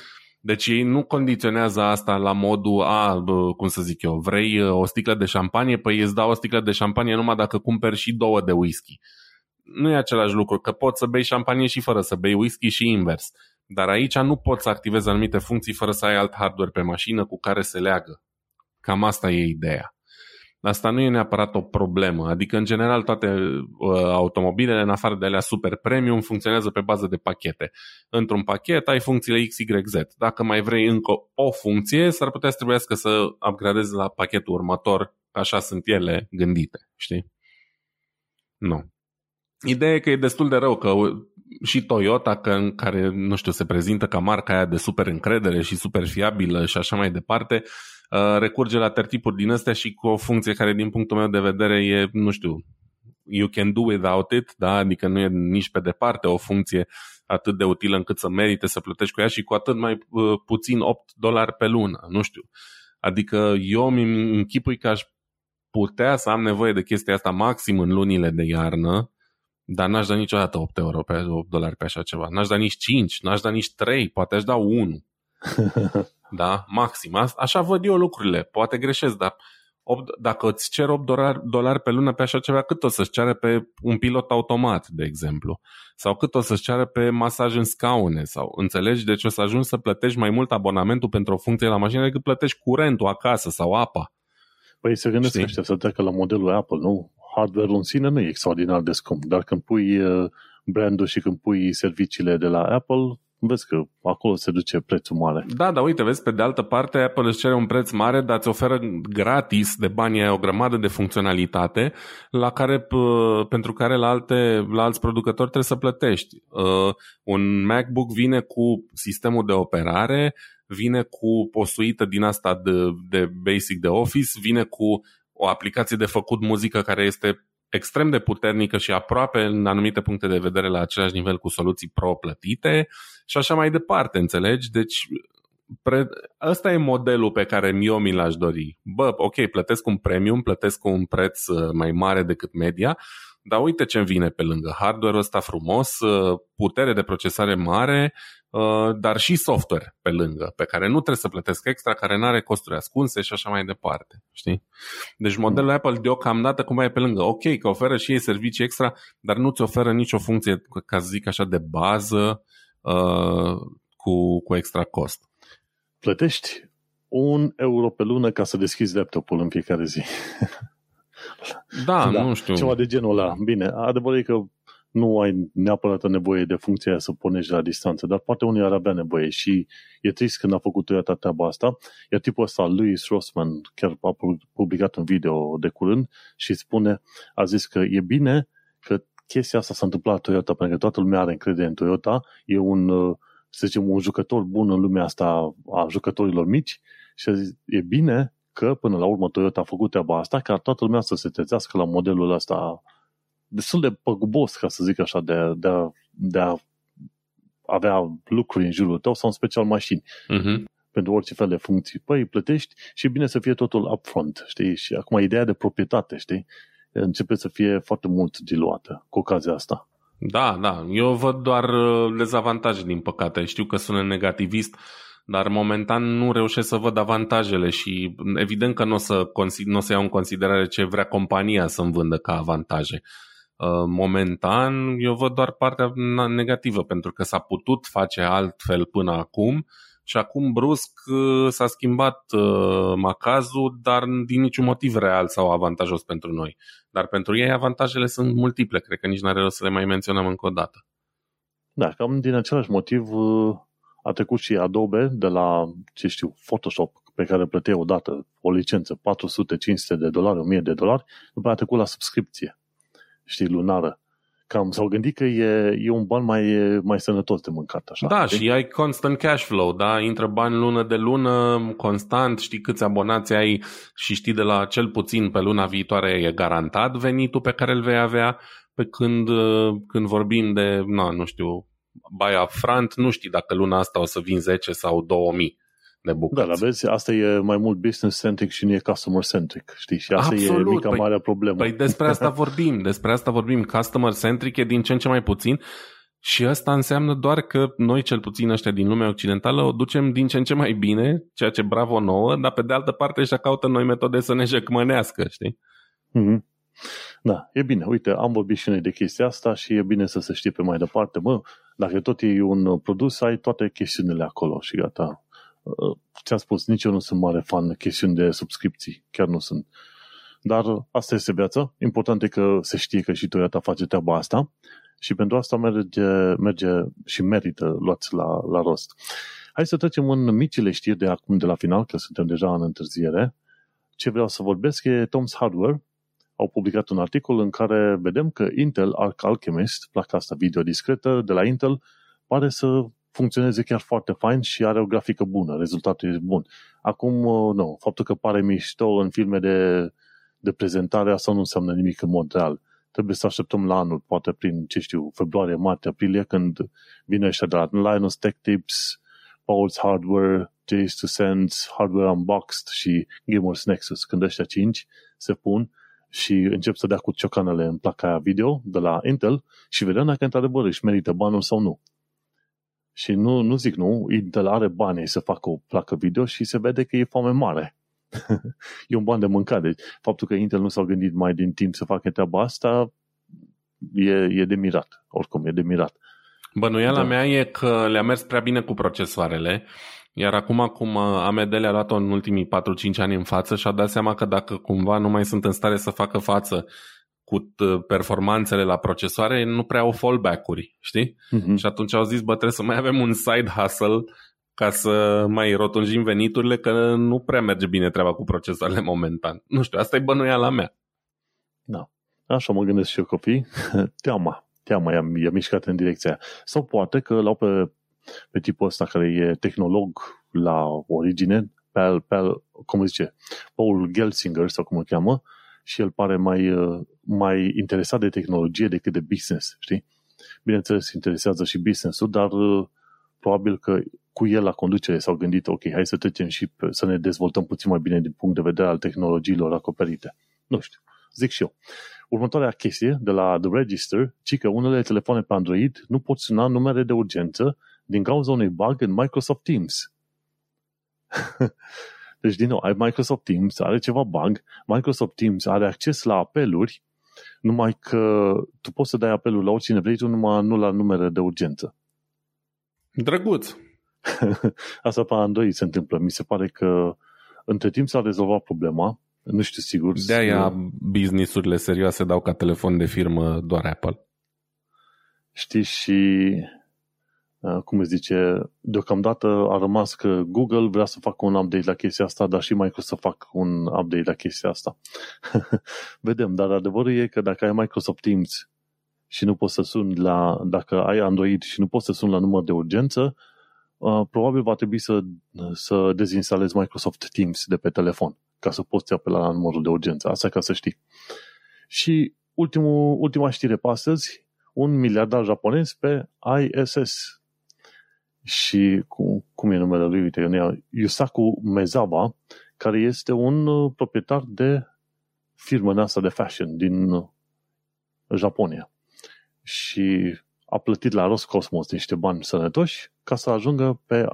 Deci ei nu condiționează asta la modul, a, cum să zic eu, vrei uh, o sticlă de șampanie? Păi îți dau o sticlă de șampanie numai dacă cumperi și două de whisky. Nu e același lucru, că poți să bei șampanie și fără să bei whisky și invers. Dar aici nu poți să activezi anumite funcții fără să ai alt hardware pe mașină cu care se leagă. Cam asta e ideea. Asta nu e neapărat o problemă. Adică, în general, toate uh, automobilele, în afară de alea super premium, funcționează pe bază de pachete. Într-un pachet ai funcțiile X, Y, Z. Dacă mai vrei încă o funcție, s-ar putea să trebuiască să upgradezi la pachetul următor. Așa sunt ele gândite, știi? Nu. Ideea e că e destul de rău că și Toyota, că, care, nu știu, se prezintă ca marca aia de super încredere și super fiabilă și așa mai departe, uh, recurge la tertipuri din astea și cu o funcție care, din punctul meu de vedere, e, nu știu, you can do without it, da? adică nu e nici pe departe o funcție atât de utilă încât să merite să plătești cu ea și cu atât mai uh, puțin 8 dolari pe lună, nu știu. Adică eu mi închipui că aș putea să am nevoie de chestia asta maxim în lunile de iarnă, dar n-aș da niciodată 8 euro pe 8 dolari pe așa ceva. N-aș da nici 5, n-aș da nici 3, poate aș da 1. da, maxim. Așa văd eu lucrurile. Poate greșesc, dar 8, dacă îți cer 8 dolari, dolari pe lună pe așa ceva, cât o să-ți ceară pe un pilot automat, de exemplu? Sau cât o să-ți ceară pe masaj în scaune? Sau înțelegi? Deci o să ajungi să plătești mai mult abonamentul pentru o funcție la mașină decât plătești curentul acasă sau apa. Păi se gândesc ăștia să treacă la modelul Apple, nu? Hardware-ul în sine nu e extraordinar de scump, dar când pui uh, brandul și când pui serviciile de la Apple, vezi că acolo se duce prețul mare. Da, da, uite, vezi, pe de altă parte, Apple își cere un preț mare, dar îți oferă gratis de bani o grămadă de funcționalitate la care, pentru care la, alte, la alți producători trebuie să plătești. Uh, un MacBook vine cu sistemul de operare, vine cu o suită din asta de, de basic de Office, vine cu o aplicație de făcut muzică care este extrem de puternică și aproape în anumite puncte de vedere la același nivel cu soluții pro plătite și așa mai departe, înțelegi? Deci pre... ăsta e modelul pe care eu mi l-aș dori. Bă, ok, plătesc un premium, plătesc un preț uh, mai mare decât media, dar uite ce vine pe lângă. Hardware-ul ăsta frumos, uh, putere de procesare mare, uh, dar și software pe lângă, pe care nu trebuie să plătesc extra, care nu are costuri ascunse și așa mai departe. Știi? Deci modelul mm. Apple deocamdată cum e pe lângă. Ok, că oferă și ei servicii extra, dar nu ți oferă nicio funcție, ca să zic așa, de bază uh, cu, cu extra cost. Plătești un euro pe lună ca să deschizi laptopul în fiecare zi. Da, da, nu știu. Ceva de genul ăla. Bine, adevărul e că nu ai neapărat nevoie de funcția aia să pornești la distanță, dar poate unii ar avea nevoie și e trist când a făcut Toyota treaba asta, iar tipul ăsta, Louis Rossman, chiar a publicat un video de curând și spune, a zis că e bine că chestia asta s-a întâmplat la Toyota, pentru că toată lumea are încredere în Toyota, e un, să zicem, un jucător bun în lumea asta a jucătorilor mici și a zis, e bine că până la urmă Toyota a făcut treaba asta, ca toată lumea să se trezească la modelul ăsta destul de păgubos, ca să zic așa, de, de, a, de a avea lucruri în jurul tău sau în special mașini. Uh-huh. Pentru orice fel de funcții. Păi plătești și bine să fie totul upfront, știi? Și acum ideea de proprietate, știi? Începe să fie foarte mult diluată cu ocazia asta. Da, da. Eu văd doar uh, dezavantaje, din păcate. Știu că sună negativist, dar momentan nu reușesc să văd avantajele și evident că nu o să, n-o să iau în considerare ce vrea compania să-mi vândă ca avantaje. Uh, momentan eu văd doar partea negativă pentru că s-a putut face altfel până acum și acum brusc uh, s-a schimbat uh, macazul, dar din niciun motiv real sau avantajos pentru noi. Dar pentru ei avantajele sunt multiple, cred că nici n-are rost să le mai menționăm încă o dată. Da, cam din același motiv a trecut și Adobe de la, ce știu, Photoshop, pe care plăteai odată o licență 400-500 de dolari, 1000 de dolari, după a trecut la subscripție, știi, lunară. Cam s-au gândit că e, e un ban mai, mai sănătos de mâncat. Așa, da, știi? și ai constant cash flow, da? Intră bani lună de lună, constant, știi câți abonați ai și știi de la cel puțin pe luna viitoare e garantat venitul pe care îl vei avea, pe când, când vorbim de, na, nu știu, buy up front, nu știi dacă luna asta o să vin 10 sau 2000 de bucăți. Da, la vezi, asta e mai mult business-centric și nu e customer-centric, știi? Și asta Absolut. e mica păi, mare problemă. Păi despre asta vorbim, despre asta vorbim. Customer-centric e din ce în ce mai puțin și asta înseamnă doar că noi, cel puțin ăștia din lumea occidentală, o ducem din ce în ce mai bine, ceea ce bravo nouă, dar pe de altă parte ăștia caută noi metode să ne jecmănească, știi? Mm-hmm. Da, e bine. Uite, am vorbit și noi de chestia asta și e bine să se știe pe mai departe. Mă, dacă tot e un produs, ai toate chestiunile acolo și gata. Uh, ți-am spus, nici eu nu sunt mare fan de chestiuni de subscripții. Chiar nu sunt. Dar asta este viața. Important e că se știe că și Toyota face treaba asta și pentru asta merge, merge și merită luați la, la rost. Hai să trecem în micile știri de acum de la final, că suntem deja în întârziere. Ce vreau să vorbesc e Tom's Hardware. Au publicat un articol în care vedem că Intel Arc Alchemist, placa asta video discretă de la Intel, pare să funcționeze chiar foarte fain și are o grafică bună, rezultatul e bun. Acum, uh, nu, faptul că pare mișto în filme de, de prezentare, asta nu înseamnă nimic în mod real. Trebuie să așteptăm la anul, poate prin, ce știu, februarie, martie, aprilie, când vine ăștia de la Linus Tech Tips, Paul's Hardware, Jays to Sense, Hardware Unboxed și Gamers Nexus, când ăștia cinci se pun și încep să dea cu ciocanele în placa aia video de la Intel și vedem dacă într-adevăr își merită banul sau nu. Și nu, nu zic nu, Intel are bani să facă o placă video și se vede că e foame mare. e un ban de mâncare. Deci, faptul că Intel nu s-a gândit mai din timp să facă treaba asta e, e de mirat. Oricum, e de mirat. Bănuiala da. mea e că le-a mers prea bine cu procesoarele, iar acum cum AMD le-a luat-o în ultimii 4-5 ani în față și a dat seama că dacă cumva nu mai sunt în stare să facă față cu performanțele la procesoare, nu prea au fallback-uri, știi? Uh-huh. Și atunci au zis, bă, trebuie să mai avem un side hustle ca să mai rotunjim veniturile, că nu prea merge bine treaba cu procesoarele momentan. Nu știu, asta e bănuiala mea. Da. Așa mă gândesc și eu copii. Teama. Teama i-a, i-a mișcat în direcția aia. Sau poate că l-au pe, pe tipul ăsta care e tehnolog la origine, pe, pe, cum zice, Paul Gelsinger sau cum îl cheamă, și el pare mai, mai interesat de tehnologie decât de business, știi? Bineînțeles, interesează și business-ul, dar probabil că cu el la conducere s-au gândit, ok, hai să trecem și pe, să ne dezvoltăm puțin mai bine din punct de vedere al tehnologiilor acoperite. Nu știu, zic și eu. Următoarea chestie de la The Register, ci că unele telefoane pe Android nu pot suna numere de urgență din cauza unui bug în Microsoft Teams. deci, din nou, ai Microsoft Teams, are ceva bug, Microsoft Teams are acces la apeluri, numai că tu poți să dai apelul la oricine vrei, tu numai nu la numere de urgență. Drăguț. Asta pe Android se întâmplă. Mi se pare că între timp s-a rezolvat problema, nu știu sigur. De-aia businessurile serioase dau ca telefon de firmă doar Apple. Știi și cum îți zice, deocamdată a rămas că Google vrea să facă un update la chestia asta, dar și Microsoft să facă un update la chestia asta. Vedem, dar adevărul e că dacă ai Microsoft Teams și nu poți să suni la, dacă ai Android și nu poți să suni la număr de urgență, uh, probabil va trebui să, să dezinstalezi Microsoft Teams de pe telefon ca să poți apela la numărul de urgență. Asta ca să știi. Și ultimul, ultima știre pe astăzi, un miliardar japonez pe ISS. Și cu, cum e numele lui? Uite, Yusaku Mezawa, care este un uh, proprietar de firmă asta de fashion din uh, Japonia și a plătit la Roscosmos niște bani sănătoși ca să ajungă pe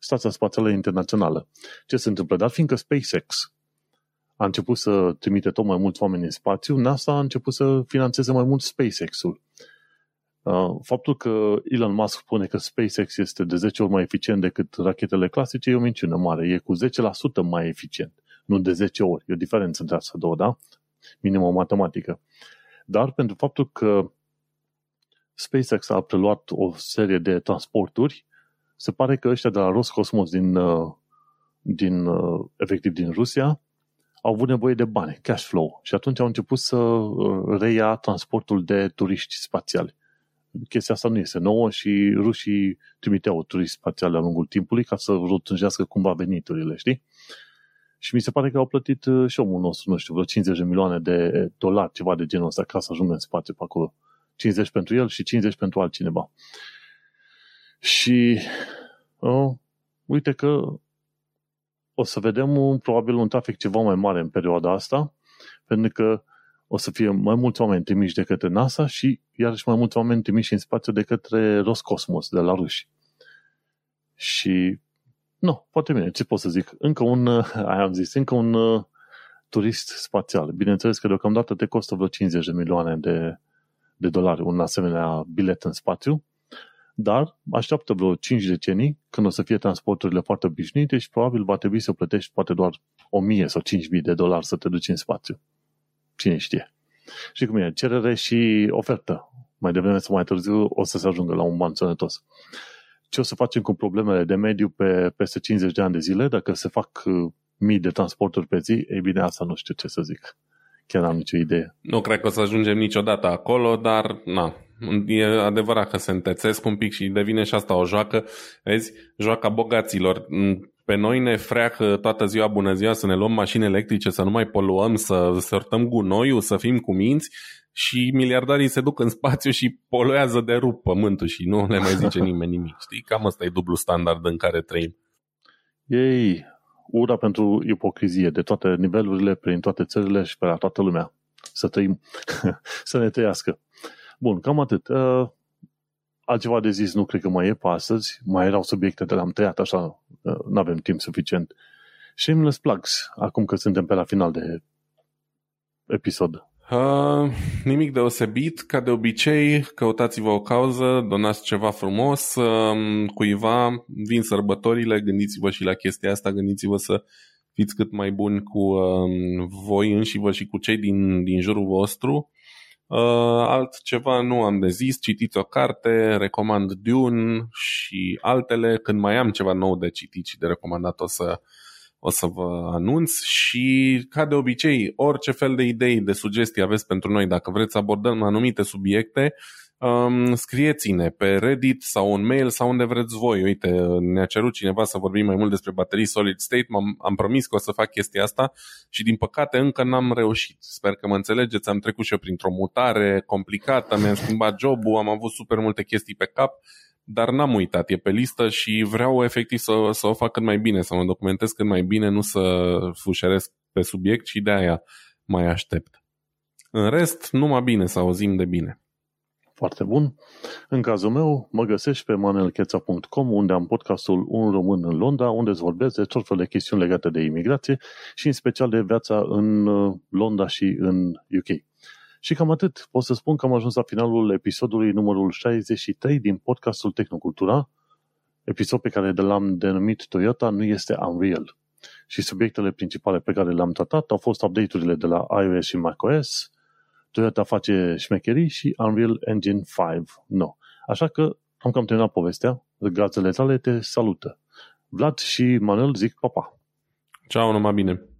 Stația Spațială Internațională. Ce se întâmplă? Dar fiindcă SpaceX a început să trimite tot mai mulți oameni în spațiu, NASA a început să financeze mai mult SpaceX-ul. Uh, faptul că Elon Musk spune că SpaceX este de 10 ori mai eficient decât rachetele clasice e o minciună mare. E cu 10% mai eficient, nu de 10 ori. E o diferență între astea două, da? Minimă matematică. Dar pentru faptul că SpaceX a preluat o serie de transporturi. Se pare că ăștia de la Roscosmos din, uh, din uh, efectiv din Rusia au avut nevoie de bani, cash flow, și atunci au început să uh, reia transportul de turiști spațiali. Chestia asta nu este nouă și rușii trimiteau turiști spațiali de-a lungul timpului ca să rotunjească cumva veniturile, știi? Și mi se pare că au plătit și omul nostru, nu știu, vreo 50 de milioane de dolari, ceva de genul ăsta, ca să ajungă în spațiu pe acolo. 50 pentru el și 50 pentru altcineva. Și uh, uite că o să vedem un, probabil un trafic ceva mai mare în perioada asta, pentru că o să fie mai mulți oameni trimiși de către NASA și iarăși mai mulți oameni trimiși în spațiu de către Roscosmos, de la ruși. Și, nu, poate bine, ce pot să zic? Încă un, aia am zis, încă un uh, turist spațial. Bineînțeles că deocamdată te costă vreo 50 de milioane de, de dolari un asemenea bilet în spațiu, dar așteaptă vreo 5 decenii când o să fie transporturile foarte obișnuite și probabil va trebui să plătești poate doar 1000 sau 5000 de dolari să te duci în spațiu. Cine știe. Și cum e, cerere și ofertă. Mai devreme sau mai târziu o să se ajungă la un ban sănătos. Ce o să facem cu problemele de mediu pe peste 50 de ani de zile, dacă se fac uh, mii de transporturi pe zi, ei bine, asta nu știu ce să zic. Chiar am nicio idee. Nu cred că o să ajungem niciodată acolo, dar na, e adevărat că se întețesc un pic și devine și asta o joacă, vezi, joaca bogaților. Pe noi ne freacă toată ziua bună ziua să ne luăm mașini electrice, să nu mai poluăm, să sortăm gunoiul, să fim cu minți și miliardarii se duc în spațiu și poluează de rup pământul și nu le mai zice nimeni nimic. Știi? Cam asta e dublu standard în care trăim. Ei, ura pentru ipocrizie de toate nivelurile, prin toate țările și pe la toată lumea. Să trăim, să ne trăiască. Bun, cam atât. Uh, altceva de zis nu cred că mai e pe astăzi. Mai erau subiecte de l-am tăiat, așa, uh, nu avem timp suficient. Shameless plugs, acum că suntem pe la final de episod. Uh, nimic deosebit, ca de obicei, căutați-vă o cauză, donați ceva frumos, uh, cuiva, vin sărbătorile, gândiți-vă și la chestia asta, gândiți-vă să fiți cât mai buni cu uh, voi înși vă și cu cei din, din jurul vostru. Uh, altceva nu am de zis, citiți o carte, recomand Dune și altele. Când mai am ceva nou de citit și de recomandat o să, o să vă anunț și ca de obicei, orice fel de idei, de sugestii aveți pentru noi, dacă vreți să abordăm anumite subiecte, um, scrieți-ne pe Reddit sau un mail sau unde vreți voi. Uite, ne-a cerut cineva să vorbim mai mult despre baterii solid state, am am promis că o să fac chestia asta și din păcate încă n-am reușit. Sper că mă înțelegeți, am trecut și eu printr-o mutare complicată, mi-am schimbat jobul, am avut super multe chestii pe cap, dar n-am uitat, e pe listă și vreau efectiv să, să o fac cât mai bine, să mă documentez cât mai bine, nu să fușeresc pe subiect și de aia mai aștept. În rest, numai bine să auzim de bine. Foarte bun. În cazul meu, mă găsești pe manelcheța.com, unde am podcastul Un român în Londra, unde îți vorbesc de tot fel de chestiuni legate de imigrație și în special de viața în uh, Londra și în UK. Și cam atât. Pot să spun că am ajuns la finalul episodului numărul 63 din podcastul Tehnocultura, episod pe care l-am denumit Toyota nu este Unreal. Și subiectele principale pe care le-am tratat au fost update-urile de la iOS și macOS, Toyota face șmecherii și Unreal Engine 5 nu. Așa că am cam terminat povestea. Gațele tale te salută. Vlad și Manuel zic papa. Ceau, numai bine!